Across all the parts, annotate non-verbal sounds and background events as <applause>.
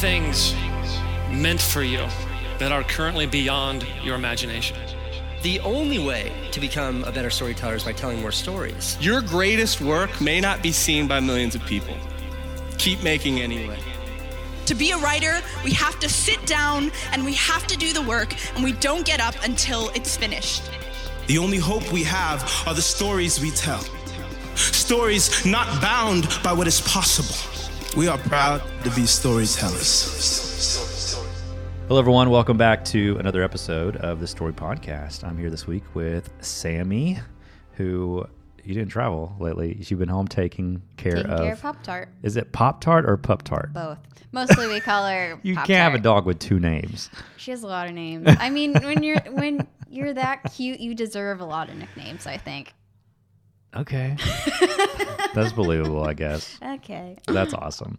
things meant for you that are currently beyond your imagination. The only way to become a better storyteller is by telling more stories. Your greatest work may not be seen by millions of people. Keep making anyway. To be a writer, we have to sit down and we have to do the work, and we don't get up until it's finished. The only hope we have are the stories we tell. Stories not bound by what is possible. We are proud to be storytellers. Hello, everyone. Welcome back to another episode of the Story Podcast. I'm here this week with Sammy, who you didn't travel lately. You've been home taking care Taking of. care of Pop Tart. Is it Pop Tart or Pup Tart? Both. Mostly we call her. <laughs> You Pop can't have a dog with two names. She has a lot of names. I mean, when you're when you're that cute, you deserve a lot of nicknames. I think. Okay. <laughs> That's believable, I guess. Okay. That's awesome.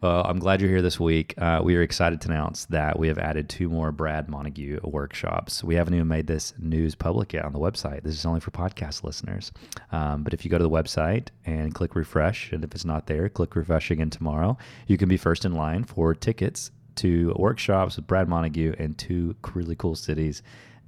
Well, I'm glad you're here this week. Uh, we are excited to announce that we have added two more Brad Montague workshops. We haven't even made this news public yet on the website. This is only for podcast listeners. Um, but if you go to the website and click refresh, and if it's not there, click refresh again tomorrow, you can be first in line for tickets to workshops with Brad Montague in two really cool cities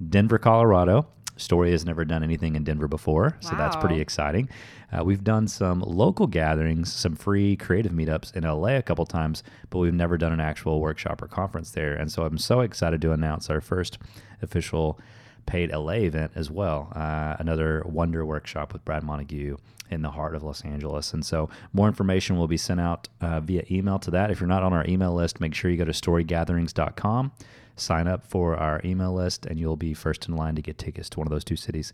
Denver, Colorado. Story has never done anything in Denver before, so that's pretty exciting. Uh, we've done some local gatherings, some free creative meetups in LA a couple times, but we've never done an actual workshop or conference there. And so I'm so excited to announce our first official paid LA event as well. Uh, another Wonder workshop with Brad Montague in the heart of Los Angeles. And so more information will be sent out uh, via email to that. If you're not on our email list, make sure you go to storygatherings.com sign up for our email list and you'll be first in line to get tickets to one of those two cities.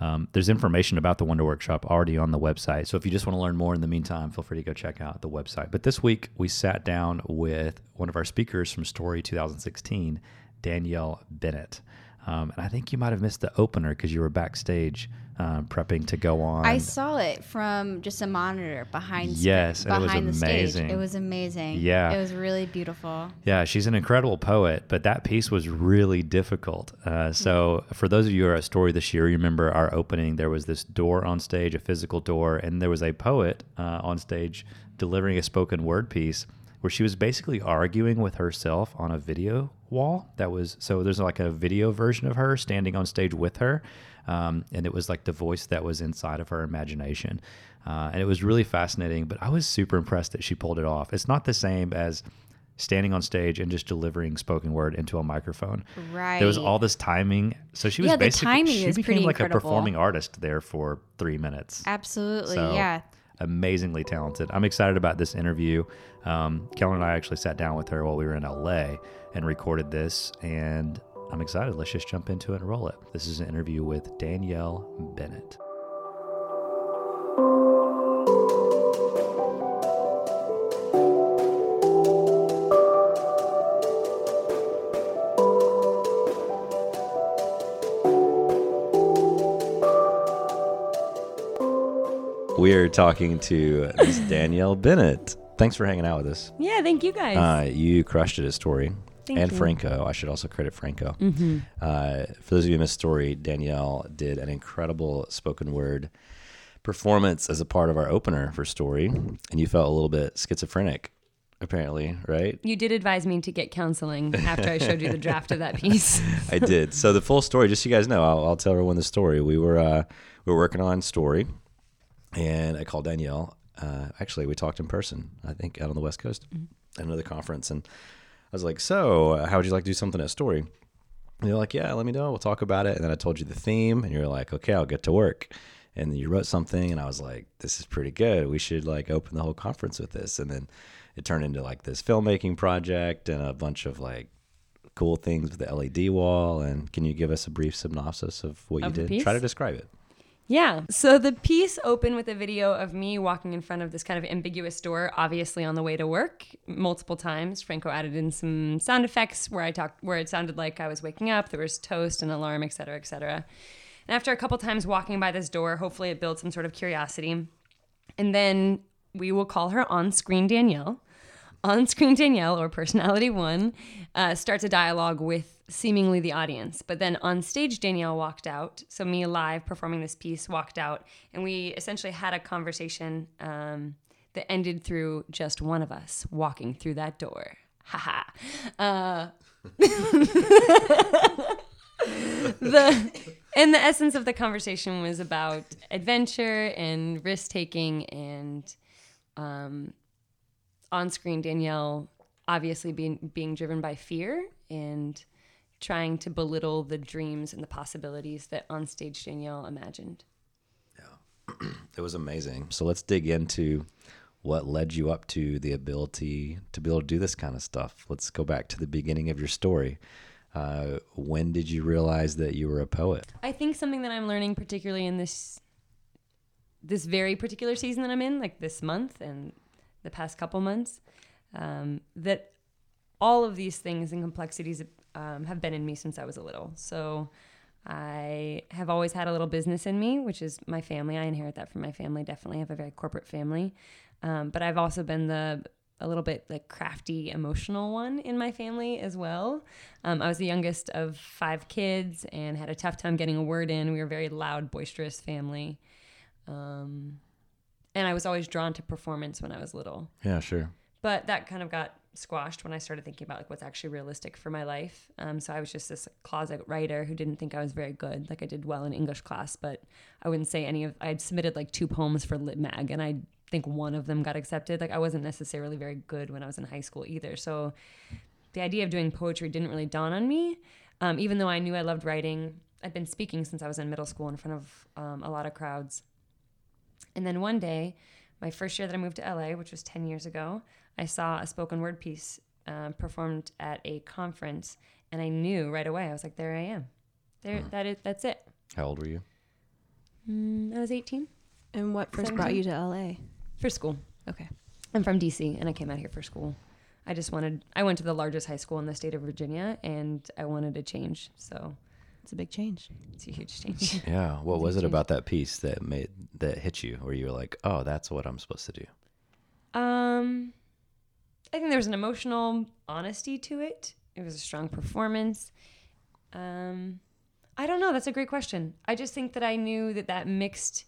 Um, there's information about the Wonder Workshop already on the website. So if you just want to learn more in the meantime, feel free to go check out the website. But this week, we sat down with one of our speakers from Story 2016, Danielle Bennett. Um, and I think you might have missed the opener because you were backstage um, prepping to go on. I saw it from just a monitor behind. Yes, and it was the amazing. stage. It was amazing. Yeah. It was really beautiful. Yeah, she's an incredible poet, but that piece was really difficult. Uh, so, for those of you who are at Story this year, you remember our opening. There was this door on stage, a physical door, and there was a poet uh, on stage delivering a spoken word piece where she was basically arguing with herself on a video wall. That was so there's like a video version of her standing on stage with her. Um, and it was like the voice that was inside of her imagination. Uh, and it was really fascinating, but I was super impressed that she pulled it off. It's not the same as standing on stage and just delivering spoken word into a microphone. Right. There was all this timing. So she was Yeah, the basically timing she is became pretty like incredible. a performing artist there for three minutes. Absolutely. So, yeah. Amazingly talented. I'm excited about this interview. Um, Kellen and I actually sat down with her while we were in LA and recorded this, and I'm excited. Let's just jump into it and roll it. This is an interview with Danielle Bennett. We're talking to Miss Danielle Bennett. Thanks for hanging out with us. Yeah, thank you guys. Uh, you crushed it at Story. Thank and you. Franco. I should also credit Franco. Uh, for those of you who missed Story, Danielle did an incredible spoken word performance as a part of our opener for Story. And you felt a little bit schizophrenic, apparently, right? you did advise me to get counseling after I showed you the draft of that piece. <laughs> I did. So the full story, just so you guys know, I'll, I'll tell everyone the story. We were uh, we were working on story, and I called Danielle. Uh, actually, we talked in person. I think out on the West Coast at another conference, and I was like, "So, uh, how would you like to do something at a Story?" And you're like, "Yeah, let me know. We'll talk about it." And then I told you the theme, and you're like, "Okay, I'll get to work." And then you wrote something, and I was like, "This is pretty good. We should like open the whole conference with this." And then it turned into like this filmmaking project and a bunch of like cool things with the LED wall. And can you give us a brief synopsis of what Of you did? Try to describe it. Yeah. So the piece opened with a video of me walking in front of this kind of ambiguous door, obviously on the way to work, multiple times. Franco added in some sound effects where I talked, where it sounded like I was waking up. There was toast, and alarm, et cetera, et cetera. And after a couple times walking by this door, hopefully it built some sort of curiosity. And then we will call her on screen Danielle. On screen Danielle, or personality one, uh, starts a dialogue with seemingly the audience. But then on stage, Danielle walked out. So, me live performing this piece walked out. And we essentially had a conversation um, that ended through just one of us walking through that door. Haha. Uh, <laughs> and the essence of the conversation was about adventure and risk taking and um, on screen Danielle obviously being being driven by fear and trying to belittle the dreams and the possibilities that on stage Danielle imagined. Yeah, <clears throat> it was amazing. So let's dig into what led you up to the ability to be able to do this kind of stuff. Let's go back to the beginning of your story. Uh, when did you realize that you were a poet? I think something that I'm learning, particularly in this this very particular season that I'm in, like this month and the past couple months, um, that all of these things and complexities um, have been in me since I was a little. So I have always had a little business in me, which is my family. I inherit that from my family. Definitely have a very corporate family, um, but I've also been the a little bit like crafty, emotional one in my family as well. Um, I was the youngest of five kids and had a tough time getting a word in. We were a very loud, boisterous family. Um, and I was always drawn to performance when I was little. Yeah, sure. But that kind of got squashed when I started thinking about like what's actually realistic for my life. Um, so I was just this closet writer who didn't think I was very good. Like I did well in English class, but I wouldn't say any of. I'd submitted like two poems for Lit Mag, and I think one of them got accepted. Like I wasn't necessarily very good when I was in high school either. So the idea of doing poetry didn't really dawn on me, um, even though I knew I loved writing. I'd been speaking since I was in middle school in front of um, a lot of crowds. And then one day, my first year that I moved to LA, which was 10 years ago, I saw a spoken word piece uh, performed at a conference, and I knew right away. I was like, "There I am. There, that is, that's it." How old were you? Mm, I was 18 And what first brought you to LA? for school. Okay. I'm from DC, and I came out here for school. I just wanted. I went to the largest high school in the state of Virginia, and I wanted a change. So It's a big change. it's a huge change. <laughs> Yeah. What was it change. about that piece that made that hit you, where you were like, "Oh, that's what I'm supposed to do"? Um, I think there was an emotional honesty to it. It was a strong performance. Um, I don't know. That's a great question. I just think that I knew that that mixed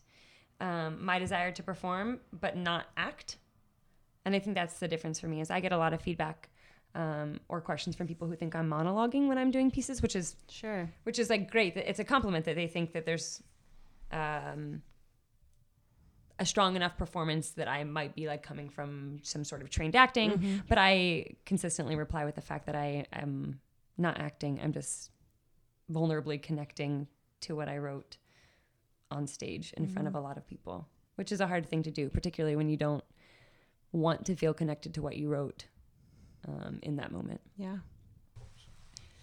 um, my desire to perform but not act, and I think that's the difference for me. Is I get a lot of feedback um, or questions from people who think I'm monologuing when I'm doing pieces, which is Sure. which is like great. It's a compliment that they think that there's um, a strong enough performance that I might be like coming from some sort of trained acting. But I consistently reply with the fact that I am not acting. I'm just vulnerably connecting to what I wrote on stage in front of a lot of people, which is a hard thing to do, particularly when you don't want to feel connected to what you wrote um, in that moment. Yeah.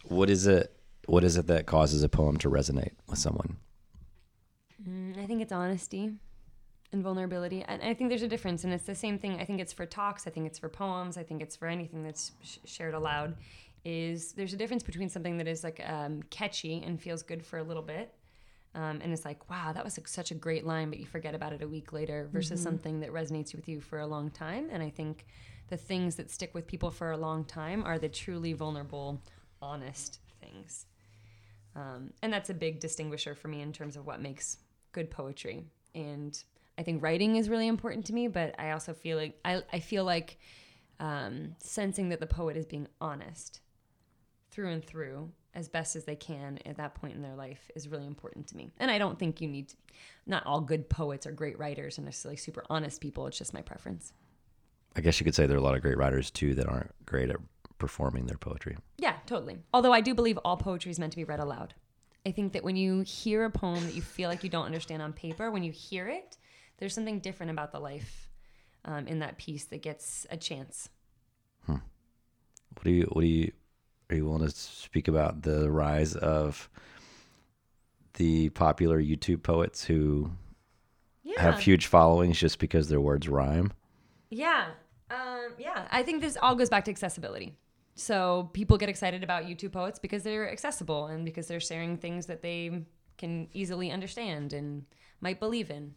What is it? What is it that causes a poem to resonate with someone? Mm, I think it's honesty and vulnerability. And I think there's a difference. And it's the same thing. I think it's for talks. I think it's for poems. I think it's for anything that's sh- shared aloud. Is there's a difference between something that is like um, catchy and feels good for a little bit. Um, and it's like, wow, that was like such a great line, but you forget about it a week later versus something that resonates with you for a long time. And I think the things that stick with people for a long time are the truly vulnerable, honest things. Um, and that's a big distinguisher for me in terms of what makes good poetry. And I think writing is really important to me, but I also feel like I, I feel like um, sensing that the poet is being honest through and through as best as they can at that point in their life is really important to me. And I don't think you need to, not all good poets are great writers and necessarily super honest people. It's just my preference. I guess you could say there are a lot of great writers too that aren't great at performing their poetry. Yeah, totally. Although I do believe all poetry is meant to be read aloud. I think that when you hear a poem that you feel like you don't understand on paper, when you hear it, there's something different about the life um, in that piece that gets a chance. What do you? What do you? Are you willing to speak about the rise of the popular YouTube poets who Yeah. have huge followings just because their words rhyme? Yeah. Um, yeah. I think this all goes back to accessibility. So people get excited about YouTube poets because they're accessible and because they're sharing things that they can easily understand and might believe in.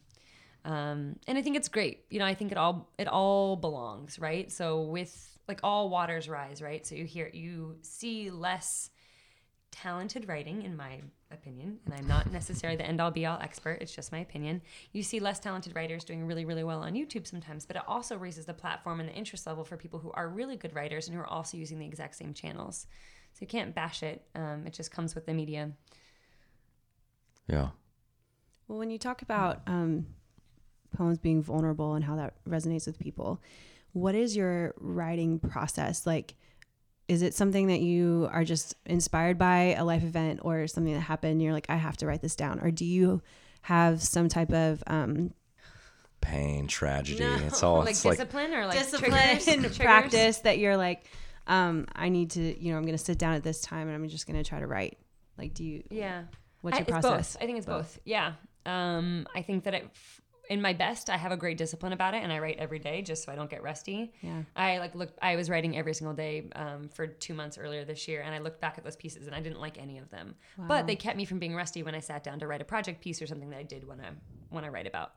Um, and I think it's great. You know, I think it all it all belongs, right? So with like all waters rise, right? So you hear you see less talented writing, in my opinion, and I'm not necessarily the end all be all expert, it's just my opinion. You see less talented writers doing really, really well on YouTube sometimes, but it also raises the platform and the interest level for people who are really good writers and who are also using the exact same channels. So you can't bash it, um, it just comes with the media. Yeah. Well, when you talk about um, poems being vulnerable and how that resonates with people, what is your writing process like? Is it something that you are just inspired by a life event or something that happened? And you're like, I have to write this down, or do you have some type of um, Pain, tragedy. It's all <laughs> like it's like discipline or like discipline triggers? <laughs> Triggers? practice that you're like, um, I need to, you know, I'm going to sit down at this time and I'm just going to try to write. Like, do you? Yeah. What's I- your it's process? both. I think it's both. Yeah. Um, I think that it, in my best, I have a great discipline about it, and I write every day just so I don't get rusty. Yeah. I like look. I was writing every single day um, for two months earlier this year, and I looked back at those pieces, and I didn't like any of them. Wow. But they kept me from being rusty when I sat down to write a project piece or something that I did want to want to write about.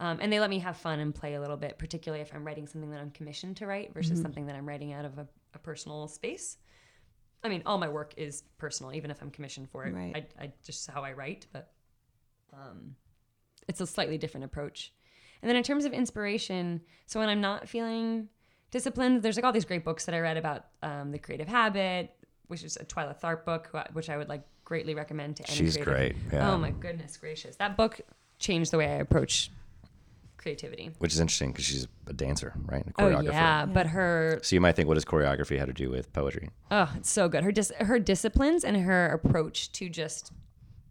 Um, and they let me have fun and play a little bit, particularly if I'm writing something that I'm commissioned to write versus something that I'm writing out of a, a personal space. I mean, all my work is personal, even if I'm commissioned for it. Right. I, I just how I write, but um, it's a slightly different approach. And then in terms of inspiration, so when I'm not feeling disciplined, there's like all these great books that I read about um, the Creative Habit, which is a Twyla Tharp book, which I would like greatly recommend to any. She's creative. great, yeah. Oh my goodness gracious, that book changed the way I approach creativity. which is interesting because she's a dancer, right? A Oh choreographer. yeah, but her So you might think, what does choreography have to do with poetry? Oh, it's so good. Her dis- her disciplines and her approach to just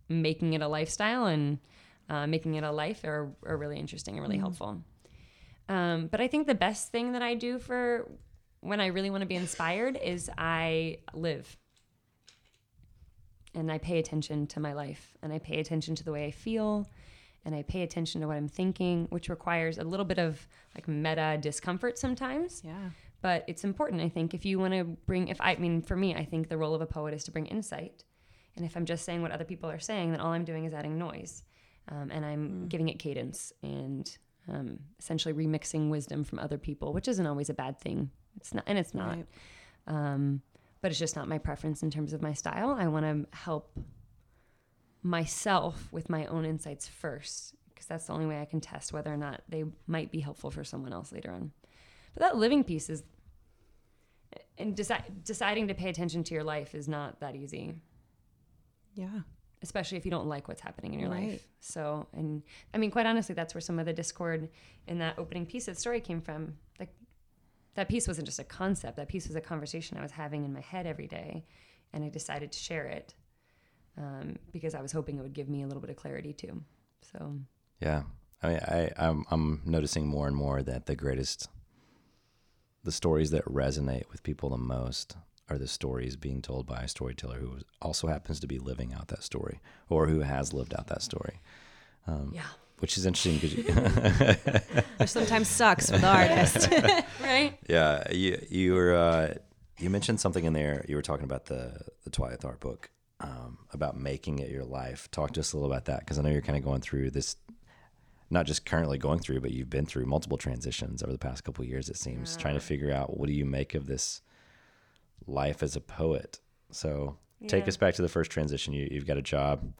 making it a lifestyle and uh, making it a life are, are really interesting and really helpful. Um, but I think the best thing that I do for when I really want to be inspired is I live. And I pay attention to my life and I pay attention to the way I feel and I pay attention to what I'm thinking, which requires a little bit of like meta discomfort sometimes. Yeah. but it's important i think if you want to bring if i mean for me i think the role of a poet is to bring insight. And if i'm just saying what other people are saying then all i'm doing is adding noise um, and i'm giving it cadence and um, essentially remixing wisdom from other people which isn't always a bad thing. It's not and it's not. Right. um, but it's just not my preference in terms of my style. I want to help myself with my own insights first because that's the only way i can test whether or not they might be helpful for someone else later on. But that living piece is, and deci- deciding to pay attention to your life is not that easy, Yeah. Especially if you don't like what's happening in your Right. life. So, and I mean, quite honestly, that's where some of the discord in that opening piece of the story came from. Like, that piece wasn't just a concept, that piece was a conversation I was having in my head every day. And I decided to share it um, because I was hoping it would give me a little bit of clarity too. So, Yeah, I mean, I I'm I'm noticing more and more that the greatest, the stories that resonate with people the most are the stories being told by a storyteller who also happens to be living out that story or who has lived out that story. Um, yeah. Which is interesting because <laughs> <laughs> Which sometimes sucks with the artist. <laughs> Right? yeah, you you were uh, you mentioned something in there. You were talking about the the Twyla Tharp book um, about making it your life. Talk to us a little about that because I know you're kind of going through this, not just currently going through, but you've been through multiple transitions over the past couple of years. It seems trying to figure out what do you make of this life as a poet. So take us back to the first transition. You, you've got a job,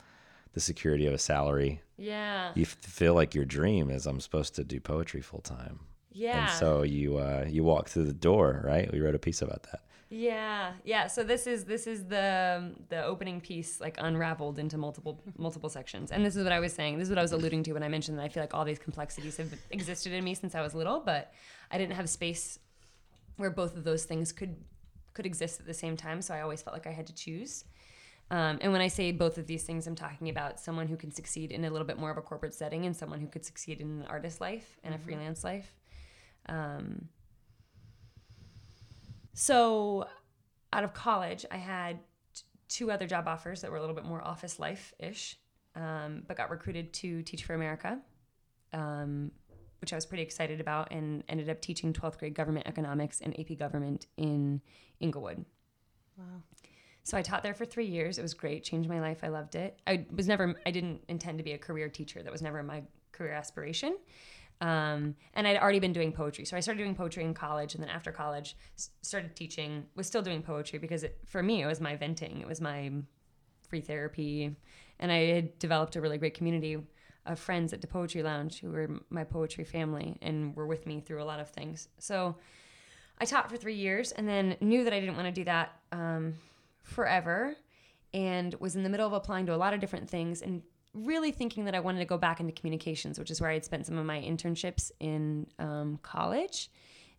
the security of a salary. Yeah. You f- feel like your dream is I'm supposed to do poetry full time. Yeah. And so you uh, you walk through the door, right? We wrote a piece about that. Yeah, yeah. So this is this is the the opening piece like unraveled into multiple multiple sections, and this is what I was saying. This is what I was alluding to when I mentioned that I feel like all these complexities have existed in me since I was little, but I didn't have space where both of those things could could exist at the same time. So I always felt like I had to choose. Um, and when I say both of these things, I'm talking about someone who can succeed in a little bit more of a corporate setting and someone who could succeed in an artist life and a freelance life. Um, so, out of college, I had t- two other job offers that were a little bit more office life ish, um, but got recruited to Teach for America, um, which I was pretty excited about, and ended up teaching 12th grade government economics and AP government in Inglewood. Wow. So I taught there for three years. It was great, changed my life. I loved it. I was never, I didn't intend to be a career teacher. That was never my career aspiration. Um, and I'd already been doing poetry. So I started doing poetry in college. And then after college, started teaching, was still doing poetry because it, for me, it was my venting. It was my free therapy, and I had developed a really great community of friends at the Poetry Lounge who were my poetry family and were with me through a lot of things. So I taught for three years and then knew that I didn't want to do that um, forever and was in the middle of applying to a lot of different things and really thinking that I wanted to go back into communications, which is where I had spent some of my internships in um, college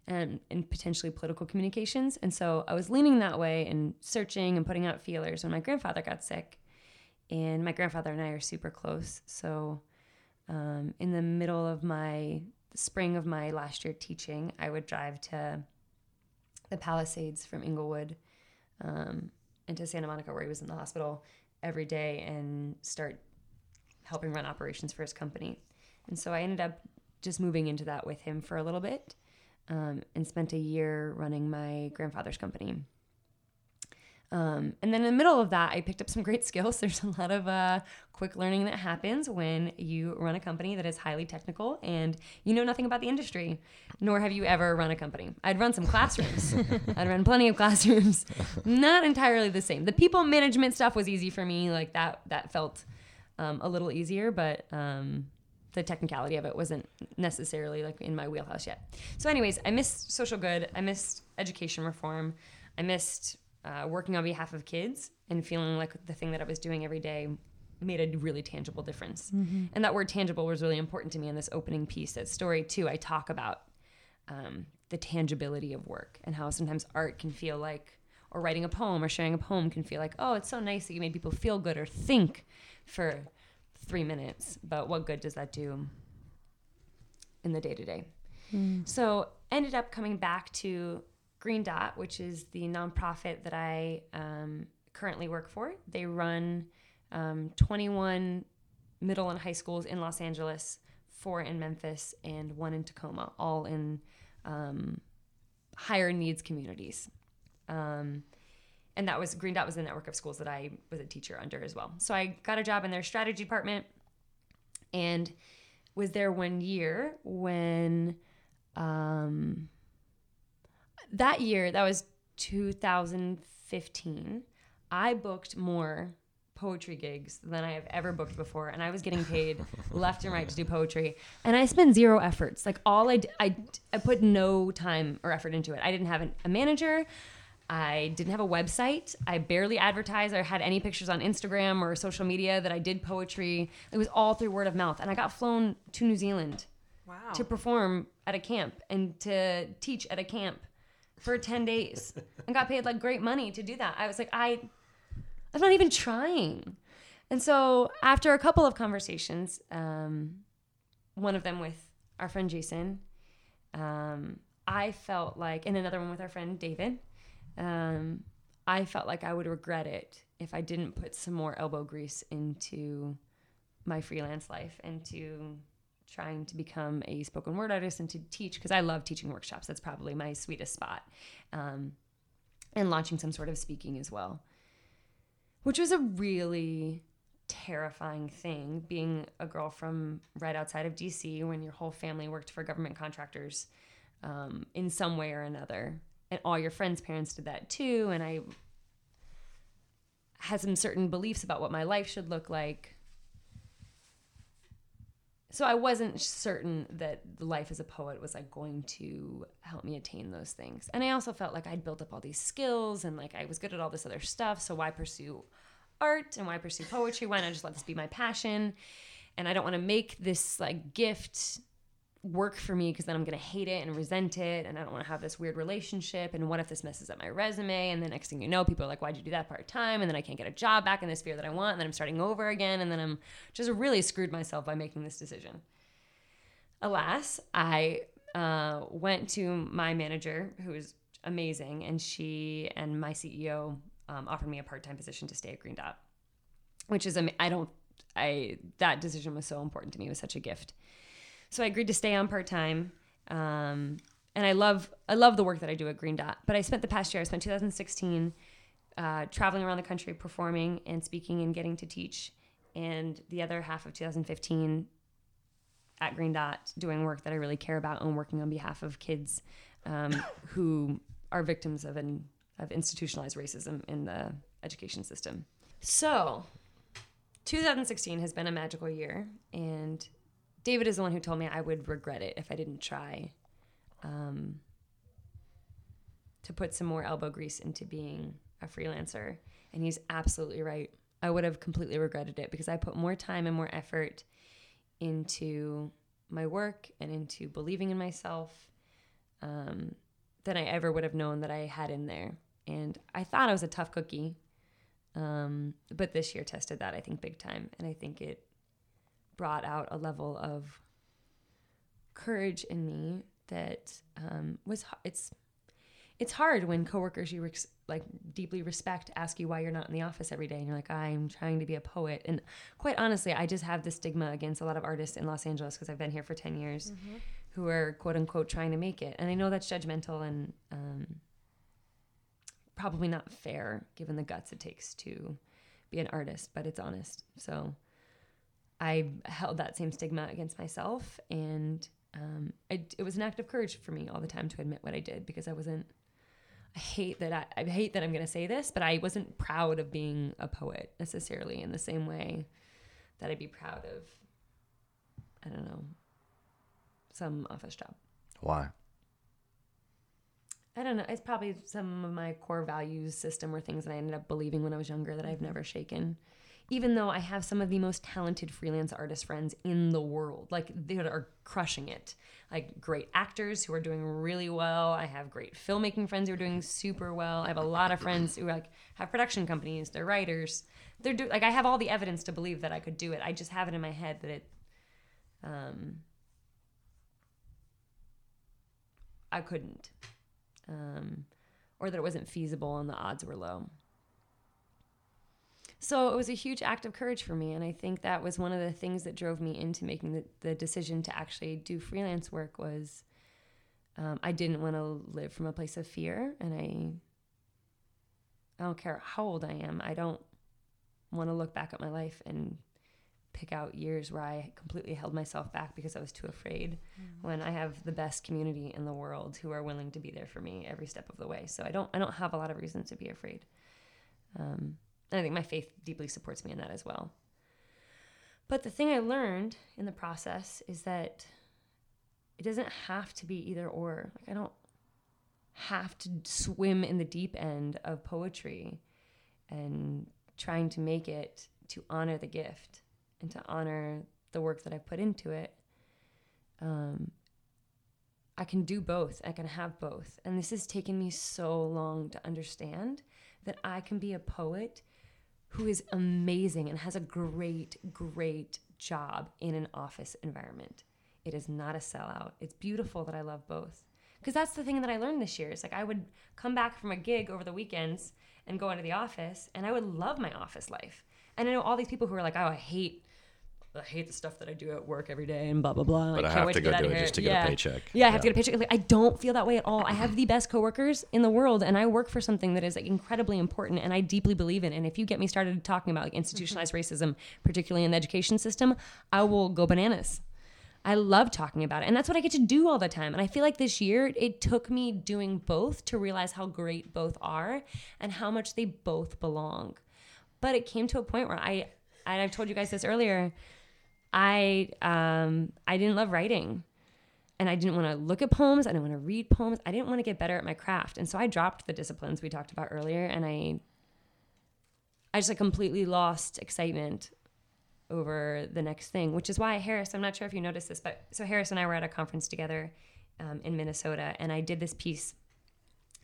and in potentially political communications. And so I was leaning that way and searching and putting out feelers when my grandfather got sick. And my grandfather and I are super close. So um, in the middle of my spring of my last year teaching, I would drive to the Palisades from Inglewood um, into Santa Monica, where he was in the hospital every day, and start helping run operations for his company. And so I ended up just moving into that with him for a little bit um, and spent a year running my grandfather's company. Um, and then in the middle of that, I picked up some great <laughs> skills. There's a lot of uh, quick learning that happens when you run a company that is highly technical and you know nothing about the industry, nor have you ever run a company. I'd run some classrooms. <laughs> I'd run plenty of classrooms. Not entirely the same. The people management stuff was easy for me. Like that, that felt um, a little easier, but um, the technicality of it wasn't necessarily like in my wheelhouse yet. So, anyways, I missed social good. I missed education reform. I missed uh, working on behalf of kids and feeling like the thing that I was doing every day made a really tangible difference. Mhm. And that word tangible was really important to me in this opening piece. That story too, I talk about um, the tangibility of work and how sometimes art can feel like, or writing a poem or sharing a poem can feel like, oh, it's so nice that you made people feel good or think for three minutes. But what good does that do in the day to day? Mm. So ended up coming back to Green Dot, which is the nonprofit that I um, currently work for. They run um, 21 middle and high schools in Los Angeles, four in Memphis, and one in Tacoma, all in um, higher needs communities. Um, and that was Green Dot was the network of schools that I was a teacher under as well. So I got a job in their strategy department and was there one year when um, that year, that was 2015, I booked more poetry gigs than I have ever booked before. And I was getting paid <laughs> left and right to do poetry. And I spent zero efforts. Like all I, d- I, d- I put no time or effort into it. I didn't have an, a manager. I didn't have a website. I barely advertised or had any pictures on Instagram or social media that I did poetry. It was all through word of mouth. And I got flown to New Zealand Wow. to perform at a camp and to teach at a camp for 10 days and got paid like great money to do that. I was like, I, I'm not even trying. And so after a couple of conversations, um, one of them with our friend Jason, um, I felt like, and another one with our friend David, um, I felt like I would regret it if I didn't put some more elbow grease into my freelance life and to trying to become a spoken word artist and to teach because I love teaching workshops. That's probably my sweetest spot. Um, and launching some sort of speaking as well, which was a really terrifying thing being a girl from right outside of DC when your whole family worked for government contractors um, in some way or another. And all your friends' parents did that too. And I had some certain beliefs about what my life should look like so I wasn't certain that life as a poet was like going to help me attain those things. And I also felt like I'd built up all these skills and like I was good at all this other stuff. So why pursue art and why pursue poetry? Why not just let this be my passion? And I don't want to make this like gift work for me because then I'm going to hate it and resent it. And I don't want to have this weird relationship. And what if this messes up my resume? And the next thing you know, people are like, why'd you do that part time? And then I can't get a job back in the sphere that I want. And then I'm starting over again. And then I'm just really screwed myself by making this decision. Alas, I uh, went to my manager, who is amazing, and she and my CEO um, offered me a part time position to stay at Green Dot, which is, I don't, I, that decision was so important to me. It was such a gift. So I agreed to stay on part time. Um, and I love I love the work that I do at Green Dot. But I spent the past year, I spent 2016 uh, traveling around the country, performing and speaking and getting to teach, and the other half of 2015 at Green Dot doing work that I really care about and working on behalf of kids um, who are victims of an of institutionalized racism in the education system. So, 2016 has been a magical year, and David is the one who told me I would regret it if I didn't try um, to put some more elbow grease into being a freelancer. And he's absolutely right. I would have completely regretted it because I put more time and more effort into my work and into believing in myself um, than I ever would have known that I had in there. And I thought I was a tough cookie. Um, but this year tested that, I think, big time. And I think it brought out a level of courage in me that um, was, it's, it's hard when coworkers you res- like deeply respect ask you why you're not in the office every day and you're like i'm trying to be a poet. And quite honestly i just have this stigma against a lot of artists in los angeles because i've been here for 10 years Mm-hmm. who are quote unquote trying to make it. And i know that's judgmental and um, probably not fair given the guts it takes to be an artist but it's honest. So i held that same stigma against myself and um, it, it was an act of courage for me all the time to admit what i did because i wasn't I hate that I, I hate that I'm going to say this, but I wasn't proud of being a poet necessarily in the same way that I'd be proud of, I don't know, some office job. Why? I don't know. It's probably some of my core values system or things that I ended up believing when I was younger that I've never shaken. Even though I have some of the most talented freelance artist friends in the world, like they are crushing it. Like great actors who are doing really well. I have great filmmaking friends who are doing super well. I have a lot of friends who like have production companies. They're writers. They're do like I have all the evidence to believe that I could do it. I just have it in my head that it, um, I couldn't um, or that it wasn't feasible and the odds were low. So it was a huge act of courage for me. And I think that was one of the things that drove me into making the, the decision to actually do freelance work was um, I didn't want to live from a place of fear. And I, I don't care how old I am. I don't want to look back at my life and pick out years where I completely held myself back because I was too afraid when I have the best community in the world who are willing to be there for me every step of the way. So I don't I don't have a lot of reasons to be afraid. Um, and I think my faith deeply supports me in that as well. But the thing I learned in the process is that it doesn't have to be either or. Like I don't have to swim in the deep end of poetry and trying to make it to honor the gift and to honor the work that I put into it. Um, I can do both. I can have both. And this has taken me so long to understand that I can be a poet who is amazing and has a great, great job in an office environment. It is not a sellout. It's beautiful that I love both. Because that's the thing that I learned this year. It's like I would come back from a gig over the weekends and go into the office, and I would love my office life. And I know all these people who are like, "Oh, I hate, I hate the stuff that I do at work every day," and blah blah blah. But Like, I can't have wait to go do it here. just to get a paycheck. Yeah, I have to get a paycheck. Like, I don't feel that way at all. I have the best coworkers in the world, and I work for something that is like incredibly important, and I deeply believe in. And if you get me started talking about like institutionalized racism, particularly in the education system, I will go bananas. I love talking about it. And that's what I get to do all the time. And I feel like this year it took me doing both to realize how great both are and how much they both belong. But it came to a point where I, and I've told you guys this earlier, I um, I didn't love writing. And I didn't want to look at poems. I didn't want to read poems. I didn't want to get better at my craft. And so I dropped the disciplines we talked about earlier and I I just like completely lost excitement over the next thing, which is why Harris, I'm not sure if you noticed this, but so Harris and I were at a conference together um, in Minnesota, and I did this piece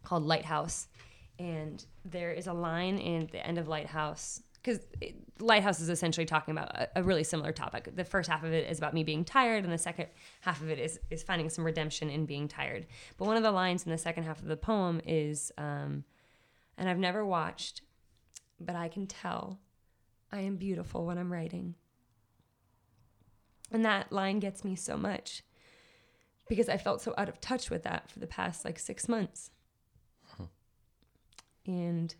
called Lighthouse. And there is a line in the end of Lighthouse, because Lighthouse is essentially talking about a, a really similar topic. The first half of it is about me being tired, and the second half of it is, is finding some redemption in being tired. But one of the lines in the second half of the poem is, um, and I've never watched, but I can tell I am beautiful when I'm writing. And that line gets me so much because I felt so out of touch with that for the past like six months. And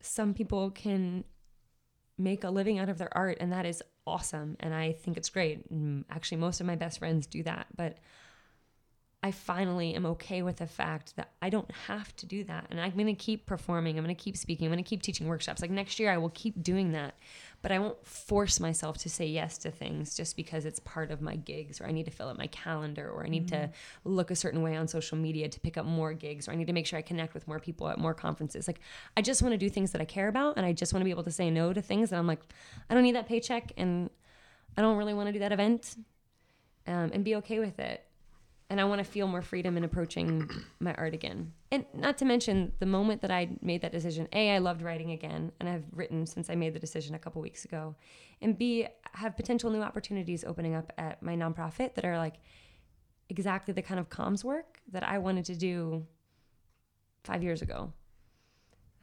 some people can make a living out of their art, and that is awesome. And I think it's great. Actually, most of my best friends do that. But I finally am okay with the fact that I don't have to do that. And I'm going to keep performing. I'm going to keep speaking. I'm going to keep teaching workshops. Like next year, I will keep doing that. But I won't force myself to say yes to things just because it's part of my gigs or I need to fill up my calendar or I need to look a certain way on social media to pick up more gigs or I need to make sure I connect with more people at more conferences. Like I just want to do things that I care about and I just want to be able to say no to things that I'm like, I don't need that paycheck and I don't really want to do that event um, and be okay with it and I want to feel more freedom in approaching <clears throat> my art again. And not to mention the moment that I made that decision, A, I loved writing again, and I've written since I made the decision a couple weeks ago. And B, have potential new opportunities opening up at my nonprofit that are like exactly the kind of comms work that I wanted to do five years ago.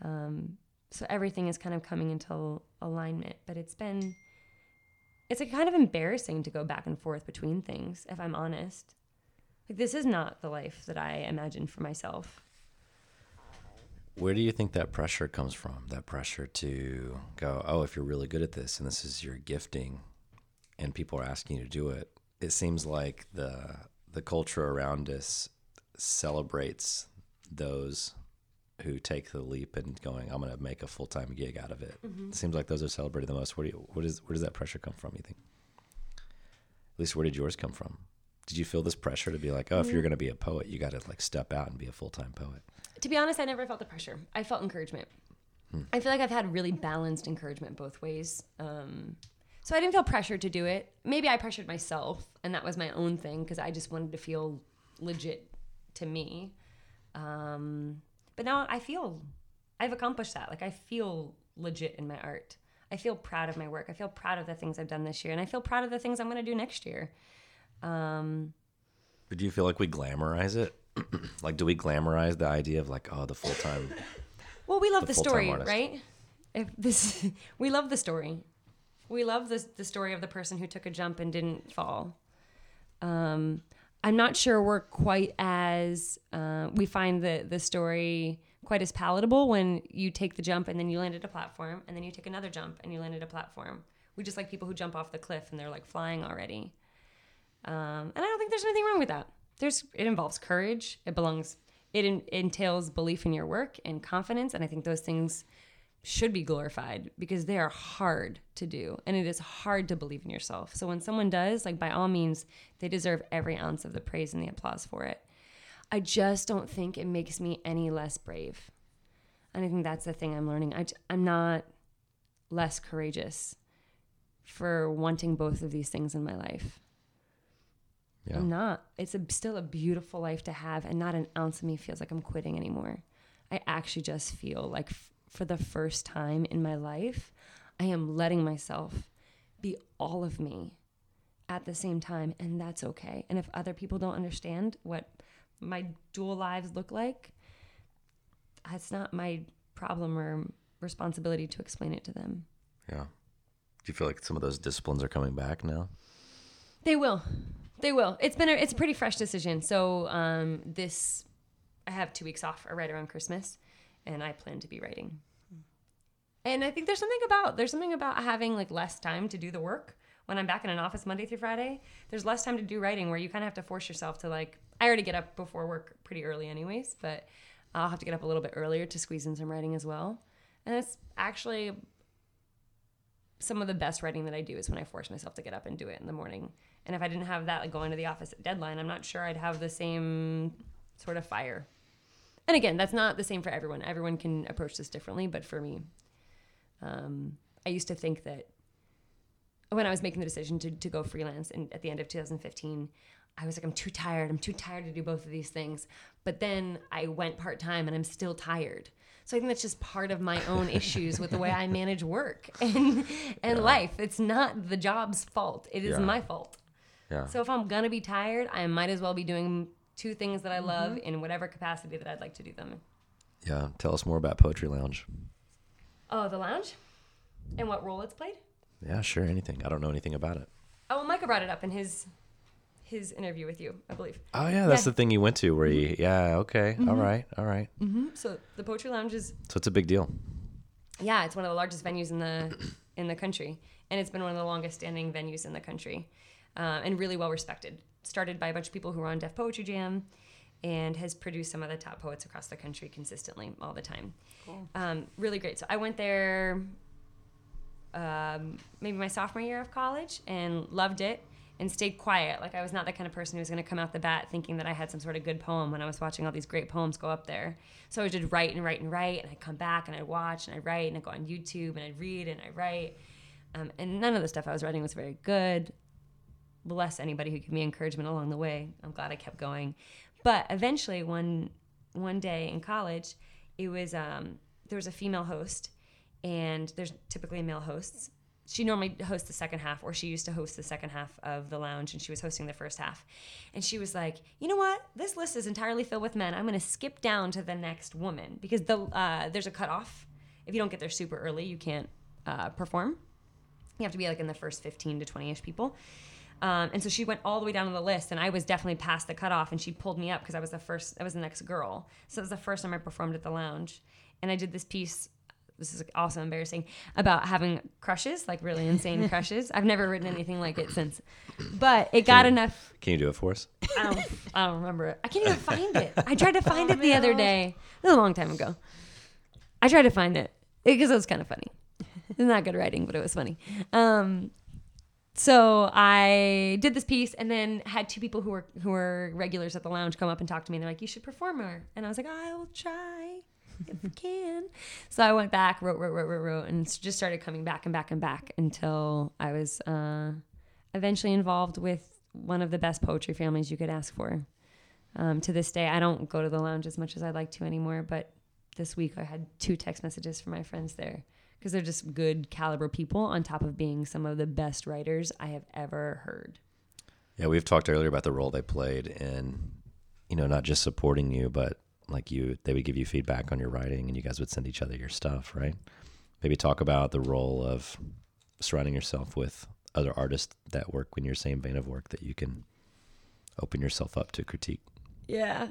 Um, so everything is kind of coming into alignment, but it's been it's kind of embarrassing to go back and forth between things, if I'm honest. Like this is not the life that I imagined for myself. Where do you think that pressure comes from? That pressure to go, oh, if you're really good at this and this is your gifting and people are asking you to do it. It seems like the the culture around us celebrates those who take the leap and going, I'm going to make a full time gig out of it. Mm-hmm. It seems like those are celebrated the most. Where do you, what is where does that pressure come from? You think? At least where did yours come from? Did you feel this pressure to be like, oh, if you're going to be a poet, you got to like step out and be a full time poet? To be honest, I never felt the pressure. I felt encouragement. I feel like I've had really balanced encouragement both ways. Um, so I didn't feel pressured to do it. Maybe I pressured myself, and that was my own thing because I just wanted to feel legit to me. Um, but now I feel I've accomplished that. Like I feel legit in my art. I feel proud of my work. I feel proud of the things I've done this year, and I feel proud of the things I'm going to do next year. Um, But do you feel like we glamorize it? <clears throat> like, do we glamorize the idea of like, oh, the full time? Well, we love The the, story, artist. right? If this, <laughs> we love the story. We love the the story of the person who took a jump and didn't fall. Um, I'm not sure we're quite as uh, we find the the story quite as palatable when you take the jump and then you land at a platform and then you take another jump and you land at a platform. We just like people who jump off the cliff and they're like flying already. Um, and I don't think there's anything wrong with that. There's it involves courage. It belongs. It en- entails belief in your work and confidence, and I think those things should be glorified because they are hard to do, and it is hard to believe in yourself. So when someone does, like by all means, they deserve every ounce of the praise and the applause for it. I just don't think it makes me any less brave, and I think that's the thing I'm learning. I'm not less courageous for wanting both of these things in my life. Yeah. I'm not. It's a, still a beautiful life to have, and not an ounce of me feels like I'm quitting anymore. I actually just feel like f- for the first time in my life, I am letting myself be all of me at the same time, and that's okay. And if other people don't understand what my dual lives look like, it's not my problem or responsibility to explain it to them. Yeah. Do you feel like some of those disciplines are coming back now? They will. They will. It's been a it's a pretty fresh decision. So um, this I have two weeks off right around Christmas, and I plan to be writing. And I think there's something about there's something about having like less time to do the work when I'm back in an office Monday through Friday. There's less time to do writing where you kind of have to force yourself to like. I already get up before work pretty early anyways, but I'll have to get up a little bit earlier to squeeze in some writing as well. And it's actually some of the best writing that I do is when I force myself to get up and do it in the morning. And if I didn't have that, like going to the office at deadline, I'm not sure I'd have the same sort of fire. And again, that's not the same for everyone. Everyone can approach this differently, but for me, um, I used to think that when I was making the decision to, to go freelance and at the end of 2015, I was like, I'm too tired. I'm too tired to do both of these things. But then I went part time and I'm still tired. So I think that's just part of my own issues with the way I <laughs> manage work and and life. It's not the job's fault. It is Yeah. my fault. Yeah. So if I'm gonna be tired, I might as well be doing two things that I mm-hmm. love in whatever capacity that I'd like to do them. yeah. Tell us more about Poetry Lounge. Oh, the lounge, and what role it's played. Yeah, sure. Anything. I don't know anything about it. Oh, well, Micah brought it up in his his interview with you, I believe. Oh yeah, that's Yeah. the thing you went to where you. Mm-hmm. Yeah. Okay. All Mhm. right. All right. Mm-hmm. So the Poetry Lounge is So it's a big deal. yeah, it's one of the largest venues in the in the country, and it's been one of the longest standing venues in the country, uh, and really well respected. started by a bunch of people who were on Def Poetry Jam and has produced some of the top poets across the country consistently all the time. Cool. Um, really great. So I went there um, maybe my sophomore year of college and loved it and stayed quiet. Like I was not the kind of person who was going to come out the bat thinking that I had some sort of good poem when I was watching all these great poems go up there. So I just write and write and write, and I'd come back and I'd watch and I'd write and I'd go on YouTube and I'd read and I'd write. Um, and none of the stuff I was writing was very good. Bless anybody who gave me encouragement along the way. I'm glad I kept going. But eventually, one one day in college, it was um, there was a female host, and there's typically male hosts. She normally hosts the second half, or she used to host the second half of the lounge, and she was hosting the first half. And she was like, "You know what? This list is entirely filled with men. I'm going to skip down to the next woman because the uh, there's a cutoff. If you don't get there super early, you can't uh, perform. You have to be like in the first 15 to 20 ish people." Um, and so she went all the way down on the list, and I was definitely past the cutoff. And she pulled me up because I was the first. I was the next girl. So it was the first time I performed at the lounge, and I did this piece. This is also embarrassing about having crushes, like really insane <laughs> crushes. I've never written anything like it since, but it got Can- enough. Can you do it for us? I don't. I don't remember it. I can't even find it. I tried to <laughs> find it the other day. It was a long time ago. I tried to find it because it was kind of funny. It's not good writing, but it was funny. Um, so I did this piece, and then had two people who were who were regulars at the lounge come up and talk to me. And they're like, "You should perform more," and I was like, "I will try." If I can. <laughs> So I went back, wrote, wrote, wrote, wrote, wrote, and just started coming back and back and back until I was uh, eventually involved with one of the best poetry families you could ask for. Um, to this day, I don't go to the lounge as much as I'd like to anymore, but this week I had two text messages from my friends there because they're just good caliber people on top of being some of the best writers I have ever heard. Yeah, we've talked earlier about the role they played in, you know, not just supporting you, but like you, they would give you feedback on your writing, and you guys would send each other your stuff, right? Maybe talk about the role of surrounding yourself with other artists that work in your same vein of work that you can open yourself up to critique. Yeah.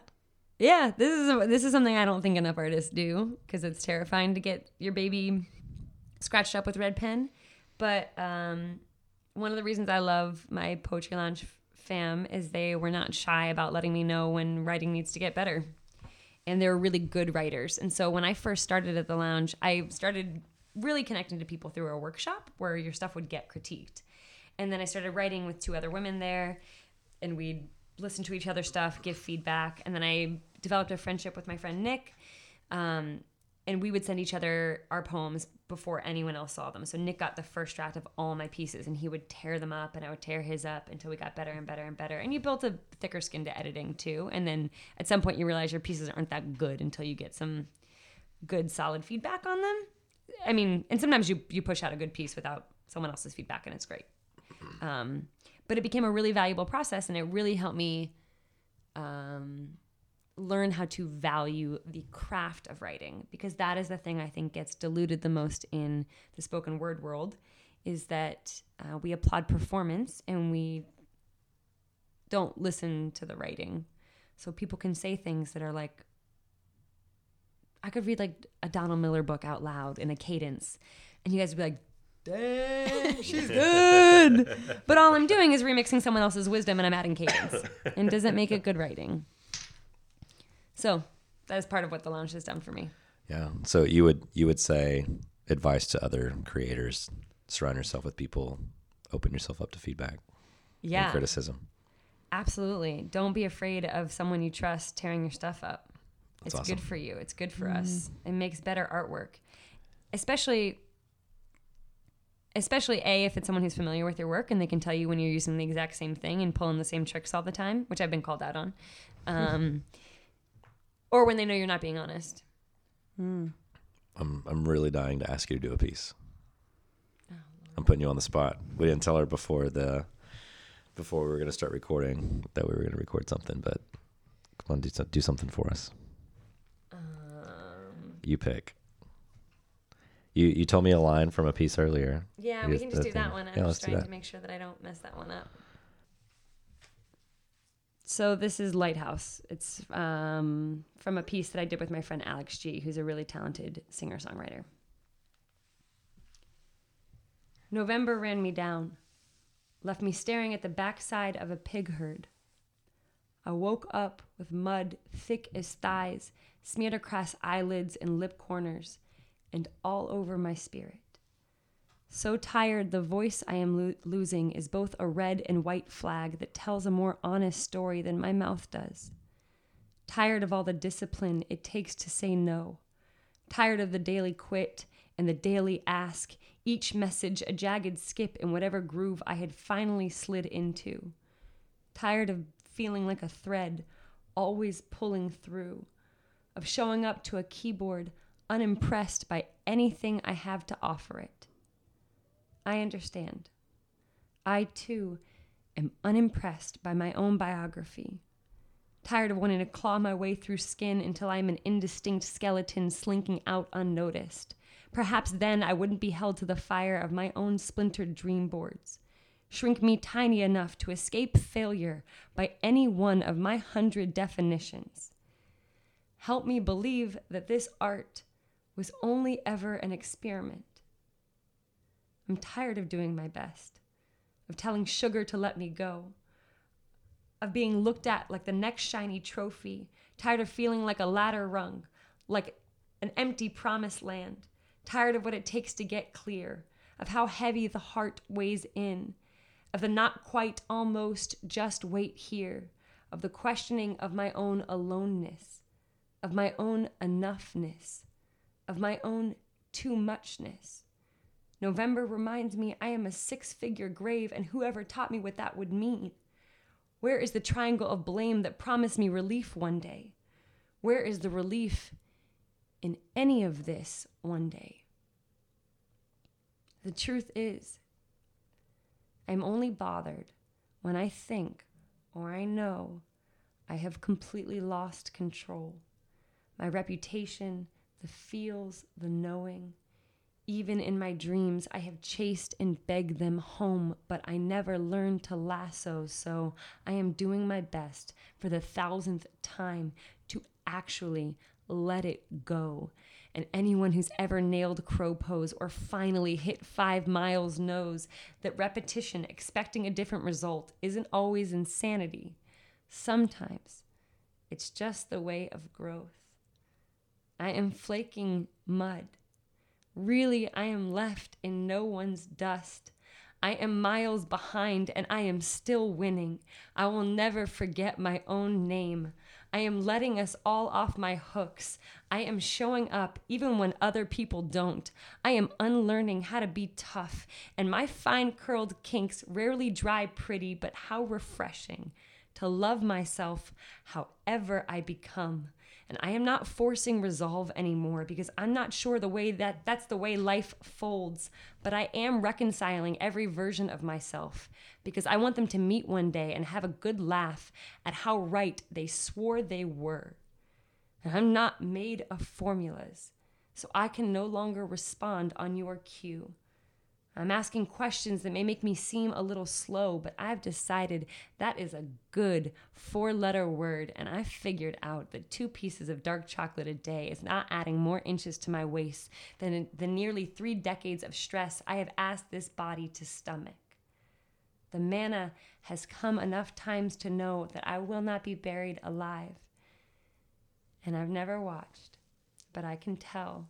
Yeah, this is this is something I don't think enough artists do because it's terrifying to get your baby scratched up with red pen. But um, one of the reasons I love my poetry lounge fam is they were not shy about letting me know when writing needs to get better, and they're really good writers. And so when I first started at the lounge, I started really connecting to people through a workshop where your stuff would get critiqued, and then I started writing with two other women there, and we'd listen to each other's stuff, give feedback, and then I developed a friendship with my friend Nick. Um, and we would send each other our poems before anyone else saw them. So Nick got the first draft of all my pieces, and he would tear them up, and I would tear his up until we got better and better and better. And you built a thicker skin to editing too. And then at some point, you realize your pieces aren't that good until you get some good, solid feedback on them. I mean, and sometimes you you push out a good piece without someone else's feedback, and it's great. Um, but it became a really valuable process, and it really helped me um, learn how to value the craft of writing because that is the thing I think gets diluted the most in the spoken word world is that uh, we applaud performance and we don't listen to the writing. So people can say things that are like, I could read like a Donald Miller book out loud in a cadence, and you guys would be like, dang, she's <laughs> good. but all I'm doing is remixing someone else's wisdom and I'm adding cadence. And does it make it good writing? So that is part of what the lounge has done for me. Yeah. So you would you would say advice to other creators: surround yourself with people, open yourself up to feedback, Yeah. and criticism. Absolutely. Don't be afraid of someone you trust tearing your stuff up. That's it's awesome. good for you. It's good for us. It makes better artwork. Especially especially A if it's someone who's familiar with your work and they can tell you when you're using the exact same thing and pulling the same tricks all the time, which I've been called out on. <laughs> Um, or when they know you're not being honest. I'm I'm really dying to ask you to do a piece. Oh, I'm putting you on the spot. We didn't tell her before the before we were going to start recording that we were going to record something, but come on, do some- do something for us. Um, You pick. You you told me a line from a piece earlier. Yeah, we can just do thing. that one. I'm Yeah, just trying to make sure that I don't mess that one up. So this is Lighthouse. It's um, from a piece that I did with my friend Alex G, who's a really talented singer-songwriter. November ran me down, left me staring at the backside of a pig herd, I woke up with mud thick as thighs, smeared across eyelids and lip corners, and all over my spirit. So tired, the voice I am lo- losing is both a red and white flag that tells a more honest story than my mouth does. Tired of all the discipline it takes to say no. Tired of the daily quit and the daily ask, each message a jagged skip in whatever groove I had finally slid into. Tired of feeling like a thread, always pulling through. Of showing up to a keyboard unimpressed by anything I have to offer it. I understand. I, too, am unimpressed by my own biography. Tired of wanting to claw my way through skin until I'm an indistinct skeleton slinking out unnoticed. Perhaps then I wouldn't be held to the fire of my own splintered dream boards. Shrink me tiny enough to escape failure by any one of my hundred definitions. Help me believe that this art was only ever an experiment I'm tired of doing my best, of telling sugar to let me go, of being looked at like the next shiny trophy, tired of feeling like a ladder rung, like an empty promised land, tired of what it takes to get clear, of how heavy the heart weighs in, of the not quite, almost, just wait here, of the questioning of my own aloneness, of my own enoughness, of my own too muchness. November reminds me I am a six figure grave, and whoever taught me what that would mean. Where is the triangle of blame that promised me relief one day? Where is the relief in any of this one day? The truth is, I'm only bothered when I think or I know I have completely lost control. My reputation, the feels, the knowing, even in my dreams, I have chased and begged them home, but I never learned to lasso, so I am doing my best for the thousandth time to actually let it go. And anyone who's ever nailed crow pose or finally hit five miles knows that repetition, expecting a different result, isn't always insanity. Sometimes it's just the way of growth. I am flaking mud Really, I am left in no one's dust. I am miles behind and I am still winning. I will never forget my own name. I am letting us all off my hooks. I am showing up even when other people don't. I am unlearning how to be tough, and my fine curled kinks rarely dry pretty, but how refreshing to love myself however I become. And I am not forcing resolve anymore because I'm not sure the way that that's the way life folds. But I am reconciling every version of myself because I want them to meet one day and have a good laugh at how right they swore they were. And I'm not made of formulas, so I can no longer respond on your cue. I'm asking questions that may make me seem a little slow, but I've decided that is a good four letter word, and I've figured out that two pieces of dark chocolate a day is not adding more inches to my waist than the nearly three decades of stress I have asked this body to stomach. The manna has come enough times to know that I will not be buried alive. And I've never watched, but I can tell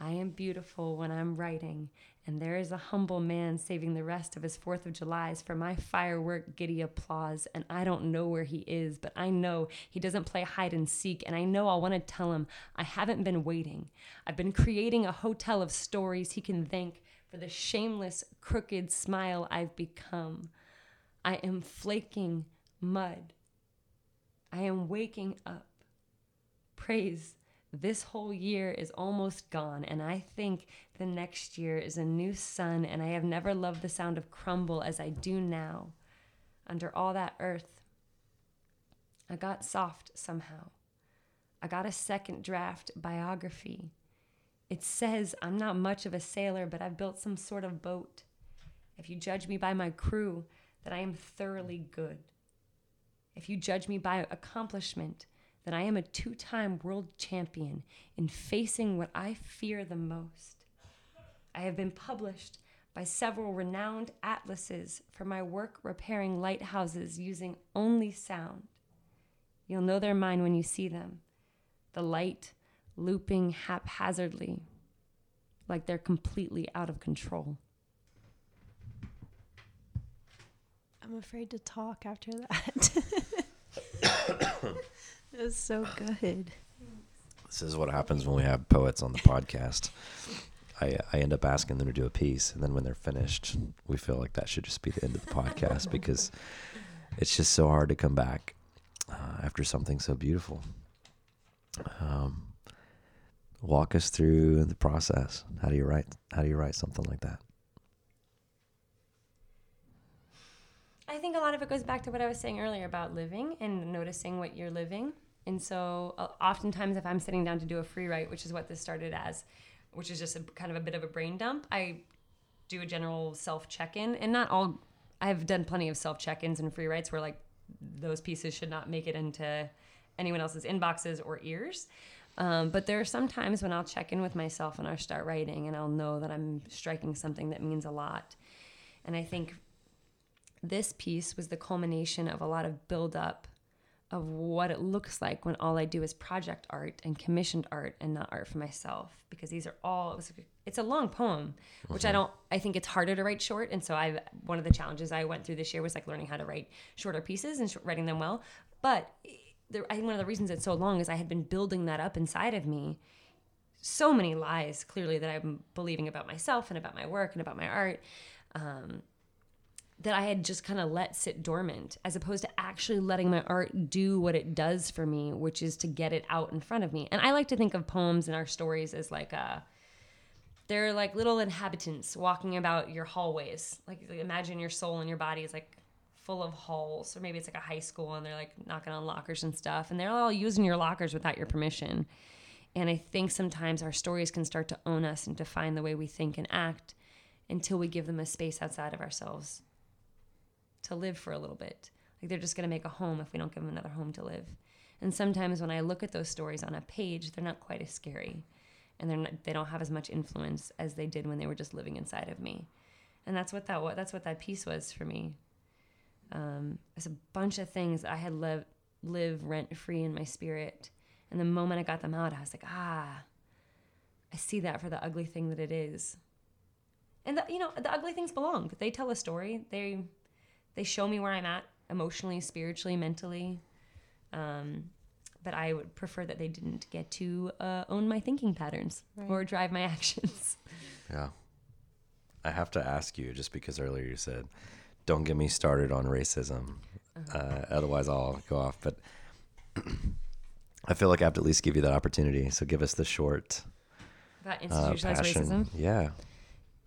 I am beautiful when I'm writing, and there is a humble man saving the rest of his Fourth of Julys for my firework giddy applause. And I don't know where he is, but I know he doesn't play hide and seek, and I know I'll want to tell him I haven't been waiting. I've been creating a hotel of stories he can thank for the shameless, crooked smile I've become. I am flaking mud. I am waking up. Praise this whole year is almost gone, and I think the next year is a new sun, and I have never loved the sound of crumble as I do now. Under all that earth, I got soft somehow. I got a second draft biography. It says I'm not much of a sailor, but I've built some sort of boat. If you judge me by my crew, that I am thoroughly good. If you judge me by accomplishment, that I am a two time world champion in facing what I fear the most. I have been published by several renowned atlases for my work repairing lighthouses using only sound. You'll know they're mine when you see them. The light looping haphazardly, like they're completely out of control. I'm afraid to talk after that. <laughs> <coughs> was so good. This is what happens when we have poets on the podcast. I, I end up asking them to do a piece, and then when they're finished, we feel like that should just be the end of the podcast because it's just so hard to come back uh, after something so beautiful. Um, walk us through the process. How do you write? How do you write something like that? I think a lot of it goes back to what I was saying earlier about living and noticing what you're living. And so, uh, oftentimes, if I'm sitting down to do a free write, which is what this started as, which is just a kind of a bit of a brain dump, I do a general self check in. And not all, I've done plenty of self check ins and free writes where like those pieces should not make it into anyone else's inboxes or ears. Um, but there are some times when I'll check in with myself and I'll start writing and I'll know that I'm striking something that means a lot. And I think this piece was the culmination of a lot of buildup of what it looks like when all I do is project art and commissioned art and not art for myself because these are all it was, it's a long poem which I don't I think it's harder to write short. And so I one of the challenges I went through this year was like learning how to write shorter pieces and sh- writing them well. But there, I think one of the reasons it's so long is I had been building that up inside of me so many lies clearly that I'm believing about myself and about my work and about my art. Um, that I had just kind of let sit dormant as opposed to actually letting my art do what it does for me, which is to get it out in front of me. And I like to think of poems and our stories as like a they're like little inhabitants walking about your hallways. Like imagine your soul and your body is like full of halls, or maybe it's like a high school and they're like knocking on lockers and stuff, and they're all using your lockers without your permission. And I think sometimes our stories can start to own us and define the way we think and act until we give them a space outside of ourselves to live for a little bit. Like they're just going to make a home if we don't give them another home to live. And sometimes when I look at those stories on a page, they're not quite as scary, and they're not, they don't have as much influence as they did when they were just living inside of me. And that's what that what that piece was for me. Um, it's a bunch of things I had live live rent free in my spirit, and the moment I got them out, I was like, ah, I see that for the ugly thing that it is. And the, you know, the ugly things belong. They tell a story. They they show me where I'm at emotionally, spiritually, mentally. Um, but I would prefer that they didn't get to uh, own my thinking patterns Right. or drive my <laughs> actions. Yeah. I have to ask you, just because earlier you said, don't get me started on racism. Uh, otherwise, I'll go off. But <clears throat> I feel like I have to at least give you that opportunity. So give us the short. About uh, institutionalized passion. racism Yeah.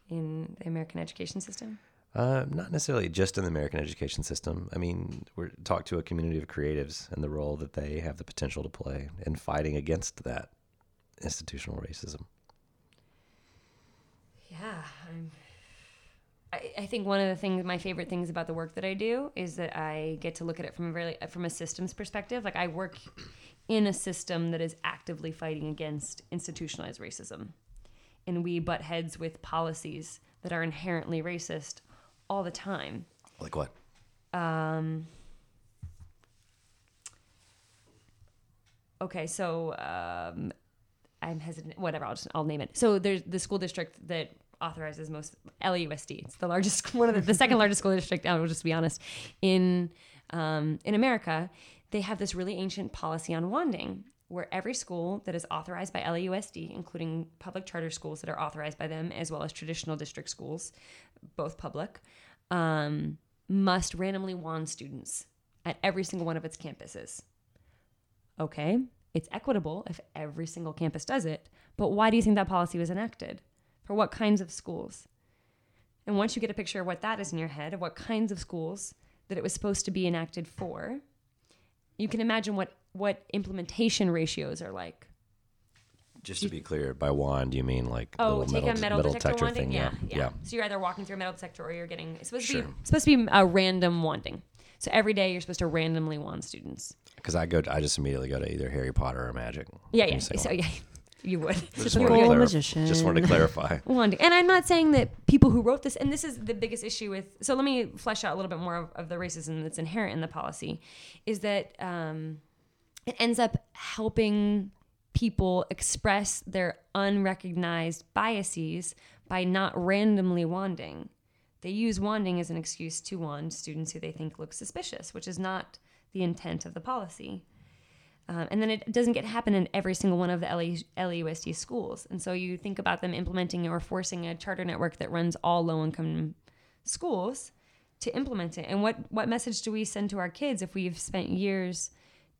in the American education system. Uh, not necessarily just in the American education system. I mean, we're talk to a community of creatives and the role that they have the potential to play in fighting against that institutional racism. Yeah, I'm, I, think one of the things, my favorite things about the work that I do is that I get to look at it from a very from a systems perspective. Like I work in a system that is actively fighting against institutionalized racism, and we butt heads with policies that are inherently racist all the time. Like what? Um, okay, so um, I'm hesitant. Whatever, I'll just I'll name it. So there's the school district that authorizes most LAUSD. It's the largest, <laughs> one of the, the second largest school district. I will just be honest, in um, in America, they have this really ancient policy on wanding. Where every school that is authorized by LAUSD, including public charter schools that are authorized by them, as well as traditional district schools, both public, um, must randomly wand students at every single one of its campuses. Okay, it's equitable if every single campus does it, but why do you think that policy was enacted? For what kinds of schools? And once you get a picture of what that is in your head, of what kinds of schools that it was supposed to be enacted for, you can imagine what, what implementation ratios are like. Just to be clear, by wand, you mean like Oh, little take metal, a metal, metal detector, wanding. thing? Yeah, yeah, yeah, So you're either walking through a metal detector or you're getting. It's supposed to be supposed to be a random wanding. So every day you're supposed to randomly wand students. Because I go, I just immediately go to either Harry Potter or Magic. Yeah, yeah. So yeah, <laughs> you would. Just wanted, to clarif- magician. just wanted to clarify. <laughs> Wanding. And I'm not saying that people who wrote this, and this is the biggest issue with. So let me flesh out a little bit more of, of the racism that's inherent in the policy, is that um, it ends up helping people express their unrecognized biases by not randomly wanding. They use wanding as an excuse to wand students who they think look suspicious, which is not the intent of the policy. Um, and then it doesn't get happen in every single one of the LA, LAUSD schools. And so you think about them implementing or forcing a charter network that runs all low income schools to implement it. And what, what message do we send to our kids if we've spent years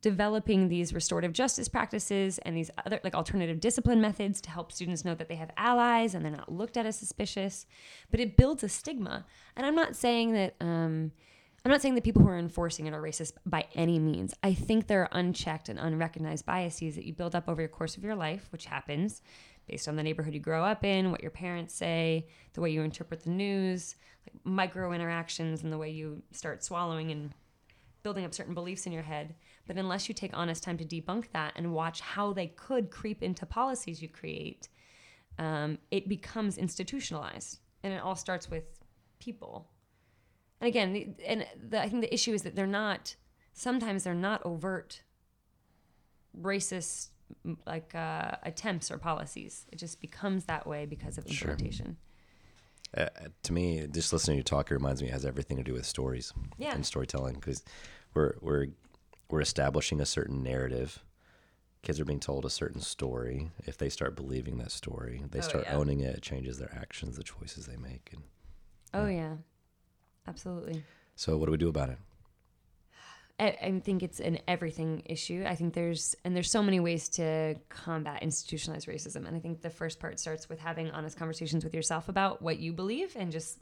developing these restorative justice practices and these other like alternative discipline methods to help students know that they have allies and they're not looked at as suspicious. But it builds a stigma. And i'm not saying that um, i'm not saying that people who are enforcing it are racist by any means. I think there are unchecked and unrecognized biases that you build up over the course of your life which happens based on the neighborhood you grow up in what your parents say the way you interpret the news like micro interactions and the way you start swallowing and building up certain beliefs in your head. But unless you take honest time to debunk that and watch how they could creep into policies you create, um, it becomes institutionalized. And it all starts with people. And again, the, and the, I think the issue is that they're not, sometimes they're not overt racist like uh, attempts or policies. It just becomes that way because of Sure. implementation. Uh, to me, just listening to you talk, it reminds me it has everything to do with stories Yeah. and storytelling because we're we're we're establishing a certain narrative. Kids are being told a certain story. If they start believing that story, they Oh, start yeah. owning it. It changes their actions, the choices they make. And Oh, yeah. Absolutely. so, what do we do about it? <sighs> I, I think it's an everything issue. I think there's and there's so many ways to combat institutionalized racism, and I think the first part starts with having honest conversations with yourself about what you believe and just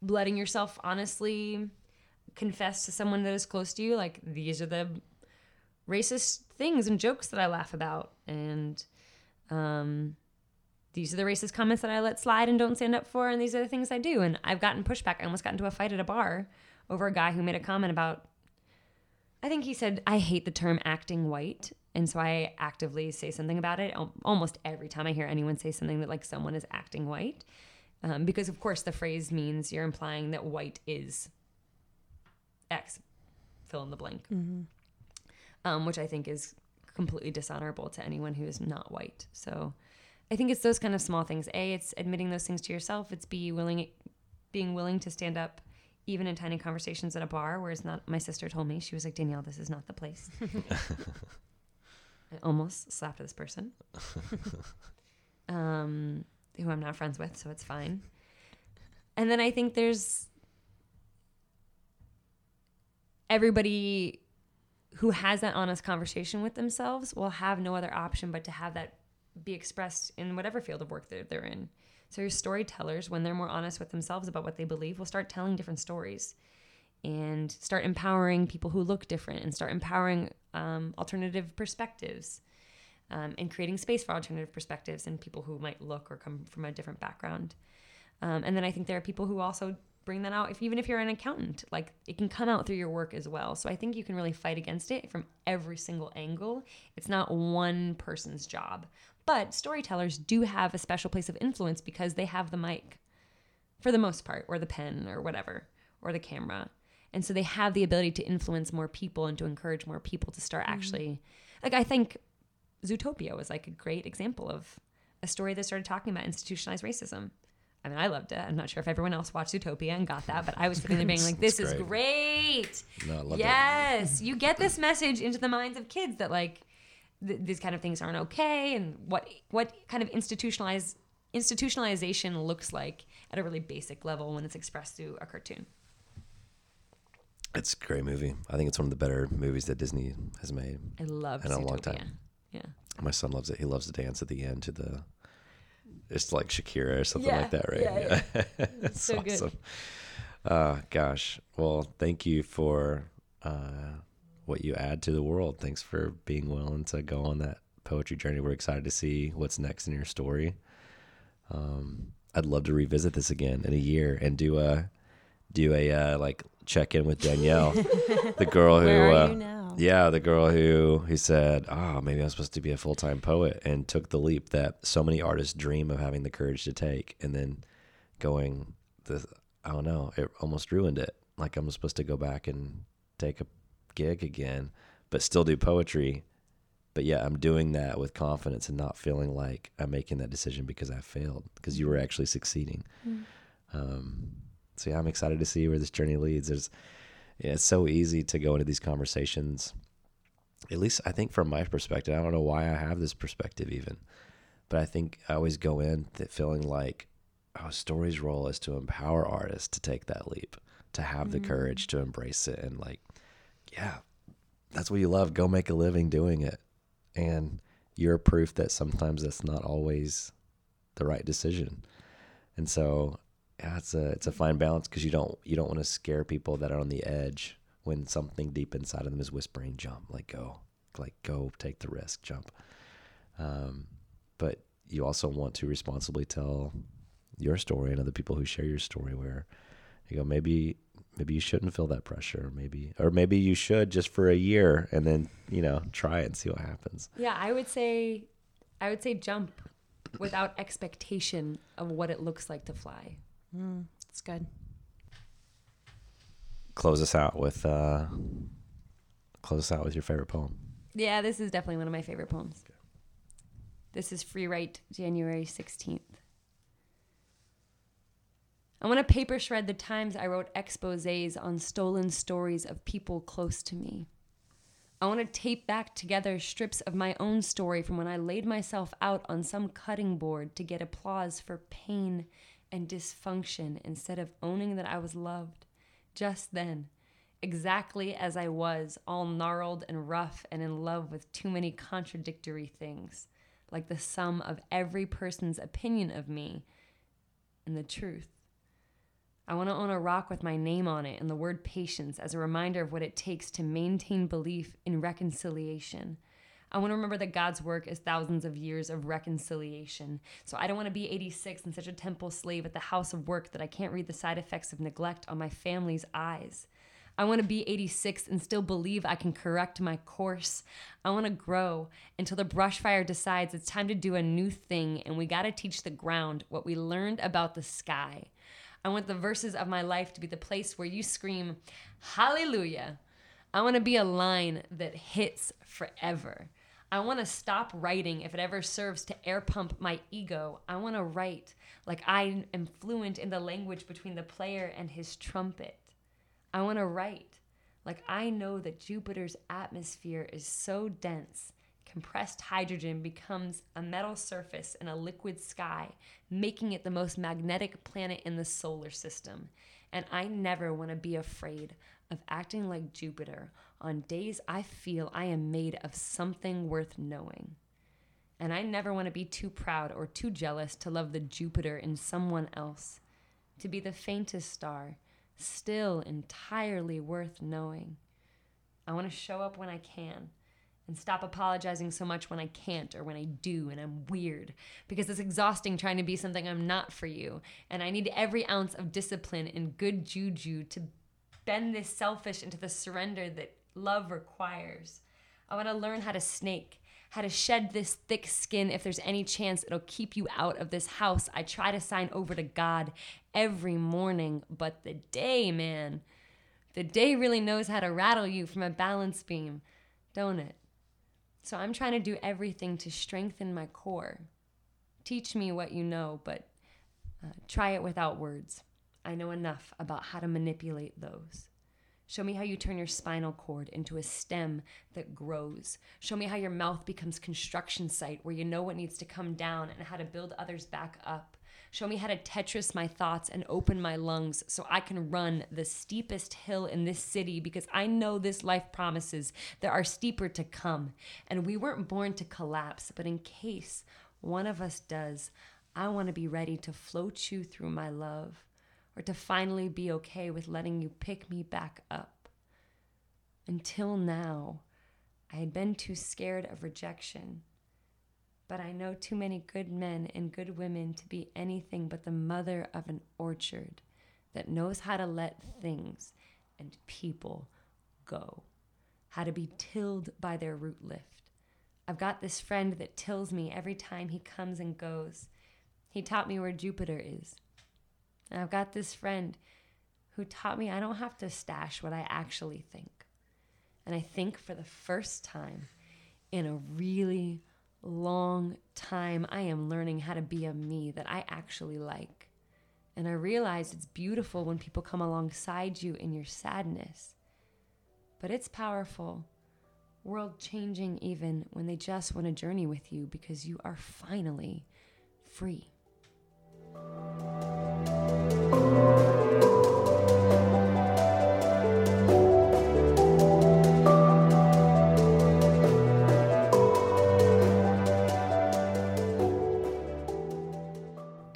letting yourself honestly confess to someone that is close to you, like these are the racist things and jokes that I laugh about, and um, these are the racist comments that I let slide and don't stand up for, and these are the things I do. And I've gotten pushback. I almost got into a fight at a bar over a guy who made a comment about I think he said, I hate the term acting white. And so I actively say something about it almost every time I hear anyone say something that like someone is acting white. Um, because, of course, the phrase means you're implying that white is X, fill in the blank, um, which I think is completely dishonorable to anyone who is not white. So I think it's those kind of small things. A, it's admitting those things to yourself. It's B, willing, being willing to stand up even in tiny conversations at a bar where it's not my sister told me she was like danielle this is not the place <laughs> i almost slapped this person <laughs> um, who i'm not friends with so it's fine and then i think there's everybody who has that honest conversation with themselves will have no other option but to have that be expressed in whatever field of work they're, they're in so your storytellers, when they're more honest with themselves about what they believe, will start telling different stories and start empowering people who look different and start empowering um, alternative perspectives um, and creating space for alternative perspectives and people who might look or come from a different background. Um, and then I think there are people who also bring that out if even if you're an accountant like it can come out through your work as well. So i think you can really fight against it from every single angle. It's not one person's job. But storytellers do have a special place of influence because they have the mic for the most part or the pen or whatever or the camera. And so they have the ability to influence more people and to encourage more people to start mm-hmm. actually like i think zootopia was like a great example of a story that started talking about institutionalized racism I mean, I loved it. I'm not sure if everyone else watched Zootopia and got that, but I was <laughs> sitting there being like, "This is great." No, I loved it. yes, you get this <laughs> message into the minds of kids that like th- these kind of things aren't okay, and what what kind of institutionalized institutionalization looks like at a really basic level when it's expressed through a cartoon. It's a great movie. I think it's one of the better movies that Disney has made. I love in a long time. Yeah. My son loves it. He loves to dance at the end to the. It's like Shakira or something Yeah, like that, right? yeah, yeah. <laughs> it's so good. awesome. Uh, gosh. Well, thank you for uh, what you add to the world. Thanks for being willing to go on that poetry journey. We're excited to see what's next in your story. Um, I'd love to revisit this again in a year and do a do a uh, like check in with Danielle, <laughs> the girl who Where are uh, you now? yeah, the girl who he said, "Oh, maybe I'm supposed to be a full time poet," and took the leap that so many artists dream of having the courage to take, and then going, "The I don't know, it almost ruined it. Like I'm supposed to go back and take a gig again, but still do poetry, but yeah, I'm doing that with confidence and not feeling like I'm making that decision because I failed, because you were actually succeeding. Mm. Um, so yeah, I'm excited to see where this journey leads. There's, yeah, it's so easy to go into these conversations. At least I think from my perspective, I don't know why I have this perspective even, but I think I always go in feeling like, oh, story's role is to empower artists to take that leap, to have the Mm. courage to embrace it, and like, yeah, that's what you love. Go make a living doing it, and you're proof that sometimes that's not always the right decision. And so, yeah, it's a it's a fine balance because you don't you don't want to scare people that are on the edge when something deep inside of them is whispering, "Jump, like go, like go, take the risk, jump." Um, but you also want to responsibly tell your story and other people who share your story where you go maybe maybe you shouldn't feel that pressure maybe or maybe you should just for a year and then you know try and see what happens Yeah, I would say, I would say jump without expectation of what it looks like to fly. Mm, it's good. close us out with uh close us out with your favorite poem Yeah, this is definitely one of my favorite poems. This is Free Write, January 16th. I want to paper shred the times I wrote exposes on stolen stories of people close to me. I want to tape back together strips of my own story from when I laid myself out on some cutting board to get applause for pain and dysfunction instead of owning that I was loved just then, exactly as I was, all gnarled and rough and in love with too many contradictory things, like the sum of every person's opinion of me and the truth. I want to own a rock with my name on it and the word patience as a reminder of what it takes to maintain belief in reconciliation. I want to remember that God's work is thousands of years of reconciliation. So I don't want to be 86 and such a temple slave at the house of work that I can't read the side effects of neglect on my family's eyes. I want to be 86 and still believe I can correct my course. I want to grow until the brush fire decides it's time to do a new thing and we got to teach the ground what we learned about the sky. I want the verses of my life to be the place where you scream, Hallelujah. I want to be a line that hits forever. I want to stop writing if it ever serves to air pump my ego. I want to write like I am fluent in the language between the player and his trumpet. I want to write like I know that Jupiter's atmosphere is so dense, compressed hydrogen becomes a metal surface in a liquid sky, making it the most magnetic planet in the solar system. And I never want to be afraid of acting like Jupiter on days I feel I am made of something worth knowing. And I never want to be too proud or too jealous to love the Jupiter in someone else, to be the faintest star, still entirely worth knowing. I want to show up when I can and stop apologizing so much when I can't or when I do and I'm weird because it's exhausting trying to be something I'm not for you. And I need every ounce of discipline and good juju to bend this selfish into the surrender that love requires. I want to learn how to snake, how to shed this thick skin if there's any chance it'll keep you out of this house. I try to sign over to God every morning, but the day, man, the day really knows how to rattle you from a balance beam, don't it? So I'm trying to do everything to strengthen my core. Teach me what you know, but uh, try it without words. I know enough about how to manipulate those. Show me how you turn your spinal cord into a stem that grows. Show me how your mouth becomes construction site where you know what needs to come down and how to build others back up. Show me how to Tetris my thoughts and open my lungs so I can run the steepest hill in this city because I know this life promises there are steeper to come. And we weren't born to collapse, but in case one of us does, I want to be ready to float you through my love or to finally be okay with letting you pick me back up. Until now, I had been too scared of rejection. But I know too many good men and good women to be anything but the mother of an orchard that knows how to let things and people go, how to be tilled by their root lift. I've got this friend that tills me every time he comes and goes. He taught me where Jupiter is. And I've got this friend who taught me I don't have to stash what I actually think. And I think for the first time in a really long time, I am learning how to be a me that I actually like. And I realize it's beautiful when people come alongside you in your sadness. But it's powerful, world changing, even when they just want to journey with you because you are finally free.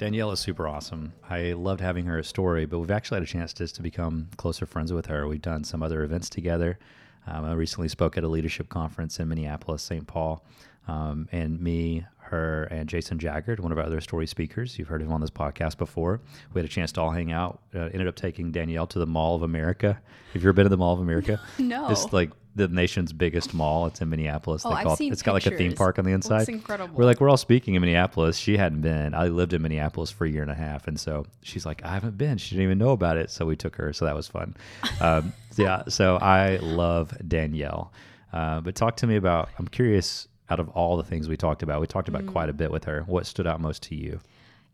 Danielle is super awesome. I loved having her a story, but we've actually had a chance just to become closer friends with her. We've done some other events together. Um, I recently spoke at a leadership conference in Minneapolis, St. Paul, um, and me, her, and Jason Jaggard, one of our other story speakers. You've heard him on this podcast before. We had a chance to all hang out. Uh, ended up taking Danielle to the Mall of America. Have you ever been to the Mall of America? <laughs> No. It's like the nation's biggest mall. It's in Minneapolis. Oh, They I've call it- seen it's got like a theme park on the inside. incredible. We're like, we're all speaking in Minneapolis. She hadn't been. I lived in Minneapolis for a year and a half. And so she's like, I haven't been. She didn't even know about it. So we took her. So that was fun. Um, <laughs> yeah. So I love Danielle. Uh, but talk to me about, I'm curious, out of all the things we talked about, we talked about quite a mm. bit with her. What stood out most to you?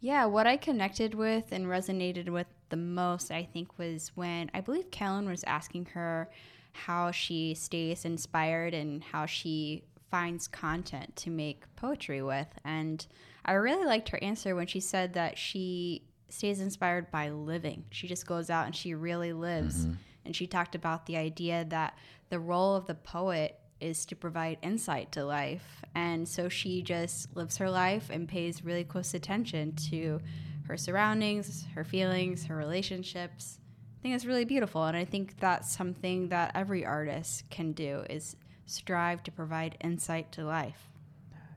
Yeah, what I connected with and resonated with the most, I think, was when I believe Kellen was asking her how she stays inspired and how she finds content to make poetry with. And I really liked her answer when she said that she stays inspired by living. She just goes out and she really lives. Mm-hmm. And she talked about the idea that the role of the poet is to provide insight to life. And so she just lives her life and pays really close attention to her surroundings, her feelings, her relationships. I think it's really beautiful. And I think that's something that every artist can do is strive to provide insight to life.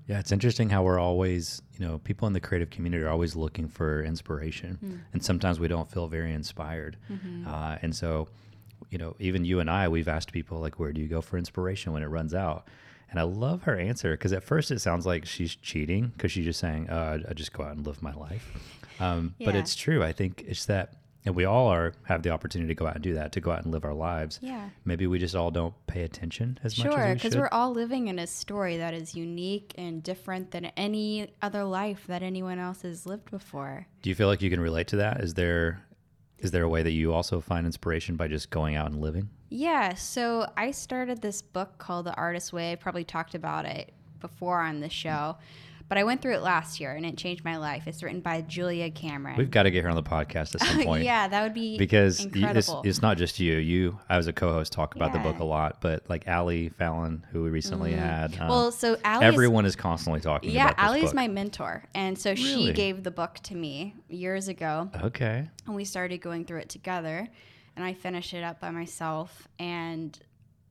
Yeah, it's interesting how we're always, you know, people in the creative community are always looking for inspiration, and sometimes we don't feel very inspired. Uh, and so, you know, even you and I, we've asked people like, "Where do you go for inspiration when it runs out?" And I love her answer because at first it sounds like she's cheating because she's just saying, uh, "I just go out and live my life," um, but it's true. I think it's that. And we all are have the opportunity to go out and do that, to go out and live our lives. Yeah. Maybe we just all don't pay attention as much Sure, because should. we're all living in a story that is unique and different than any other life that anyone else has lived before. Do you feel like you can relate to that? Is there is there a way that you also find inspiration by just going out and living? Yeah, so I started this book called The Artist's Way. I probably talked about it before on the show, but I went through it last year and it changed my life. It's written by Julia Cameron. We've got to get her on the podcast at some <laughs> point. yeah, that would be Because you, it's, it's not just you. You, I was a co-host, talk about the book a lot, but like Ally Fallon, who we recently had. um, Well, so Ally is- everyone is constantly talking yeah, Ally's book. my mentor, and so Really? she gave the book to me years ago. Okay. and we started going through it together and i finished it up by myself and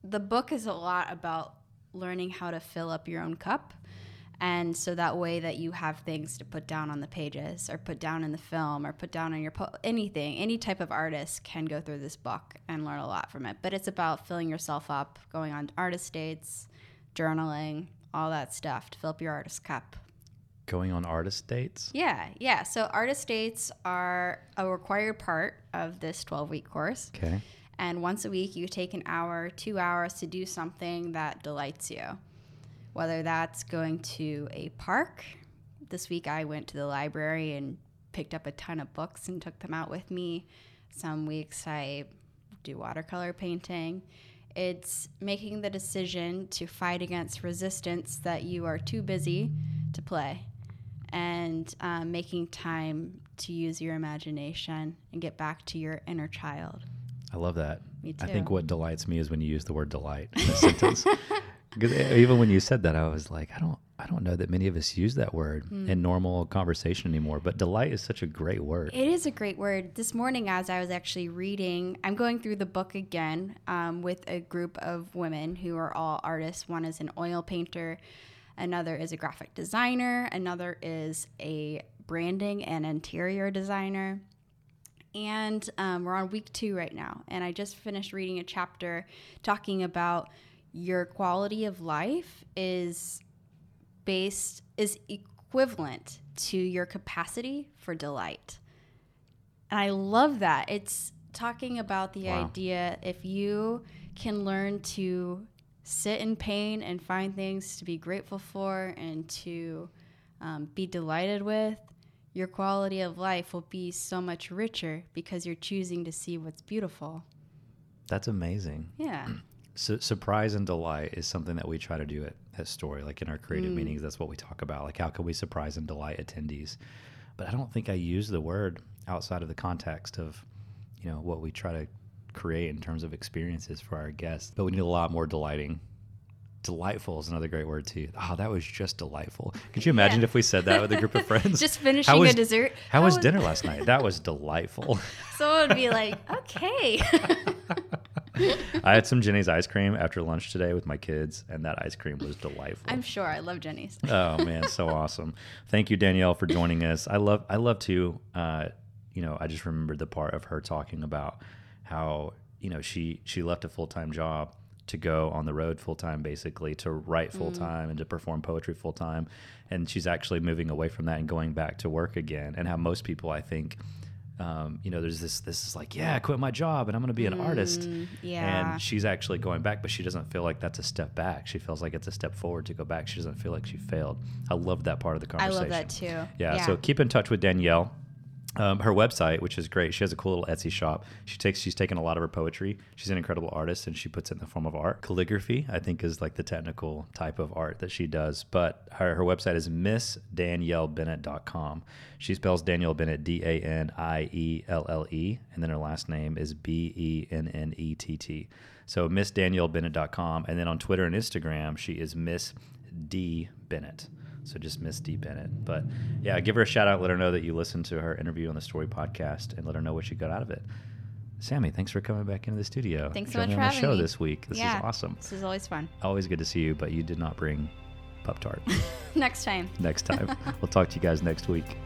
the book is a lot about learning how to fill up your own cup and so that way that you have things to put down on the pages or put down in the film or put down on your po- anything any type of artist can go through this book and learn a lot from it but it's about filling yourself up going on artist dates journaling all that stuff to fill up your artist cup Going on artist dates. yeah, yeah. So artist dates are a required part of this 12 week course. Okay. And once a week, you take an hour, two hours to do something that delights you. Whether that's going to a park. This week, I went to the library and picked up a ton of books and took them out with me. Some weeks, I do watercolor painting. It's making the decision to fight against resistance that you are too busy to play and um, making time to use your imagination and get back to your inner child. I love that. Me too. I think what delights me is when you use the word delight in a sentence. <laughs> Because even when you said that, I was like, I don't, I don't know that many of us use that word Hmm. in normal conversation anymore. But delight is such a great word. It is a great word. This morning, as I was actually reading, I'm going through the book again um, with a group of women who are all artists. One is an oil painter, another is a graphic designer, another is a branding and interior designer. And um, we're on week two right now. And I just finished reading a chapter talking about your quality of life is based, is equivalent to your capacity for delight. And I love that. It's talking about the Wow. idea if you can learn to sit in pain and find things to be grateful for and to um, be delighted with, your quality of life will be so much richer because you're choosing to see what's beautiful. That's amazing. Yeah. <clears throat> Su- surprise and delight is something that we try to do at, at Story. Like in our creative Mm. meetings, that's what we talk about. Like, how can we surprise and delight attendees? But I don't think I use the word outside of the context of, you know, what we try to create in terms of experiences for our guests. But we need a lot more delighting. Delightful is another great word too. Oh, that was just delightful. Could you imagine Yeah. if we said that with a group of <laughs> friends? Just finishing a dessert. How, How was was- dinner last night? That was delightful. <laughs> Someone would be like, okay. <laughs> <laughs> I had some Jeni's ice cream after lunch today with my kids, and that ice cream was delightful. I'm sure. I love Jeni's. <laughs> oh man, so awesome! Thank you, Danielle, for joining us. I love, I love to, uh, you know, I just remembered the part of her talking about how you know she she left a full time job to go on the road full time, basically to write full time and to perform poetry full time, and she's actually moving away from that and going back to work again. And how most people, I think. Um, you know, there's this. This is like, yeah, I quit my job and I'm going to be an artist. yeah. And she's actually going back, but she doesn't feel like that's a step back. She feels like it's a step forward to go back. She doesn't feel like she failed. I love that part of the conversation. I love that too. Yeah, So keep in touch with Danielle. Um, her website, which is great, she has a cool little Etsy shop. She takes, she's taken a lot of her poetry. She's an incredible artist, and she puts it in the form of art. Calligraphy, I think, is like the technical type of art that she does. But her, her website is missdaniellebennett.com. She spells Danielle Bennett D A N I E L L E, and then her last name is B E N N E T T. So missdaniellebennett.com, and then on Twitter and Instagram, she is Miss D Bennett. So just Miss D Bennett. But yeah, give her a shout out. Let her know that you listened to her interview on the Story podcast, and let her know what you got out of it. Sammy, thanks for coming back into the studio. Thanks so much for on the show me. this week. This Yeah. is awesome. This is always fun. Always good to see you, but you did not bring Pup Tart <laughs> Next time. next time. <laughs> we'll talk to you guys next week.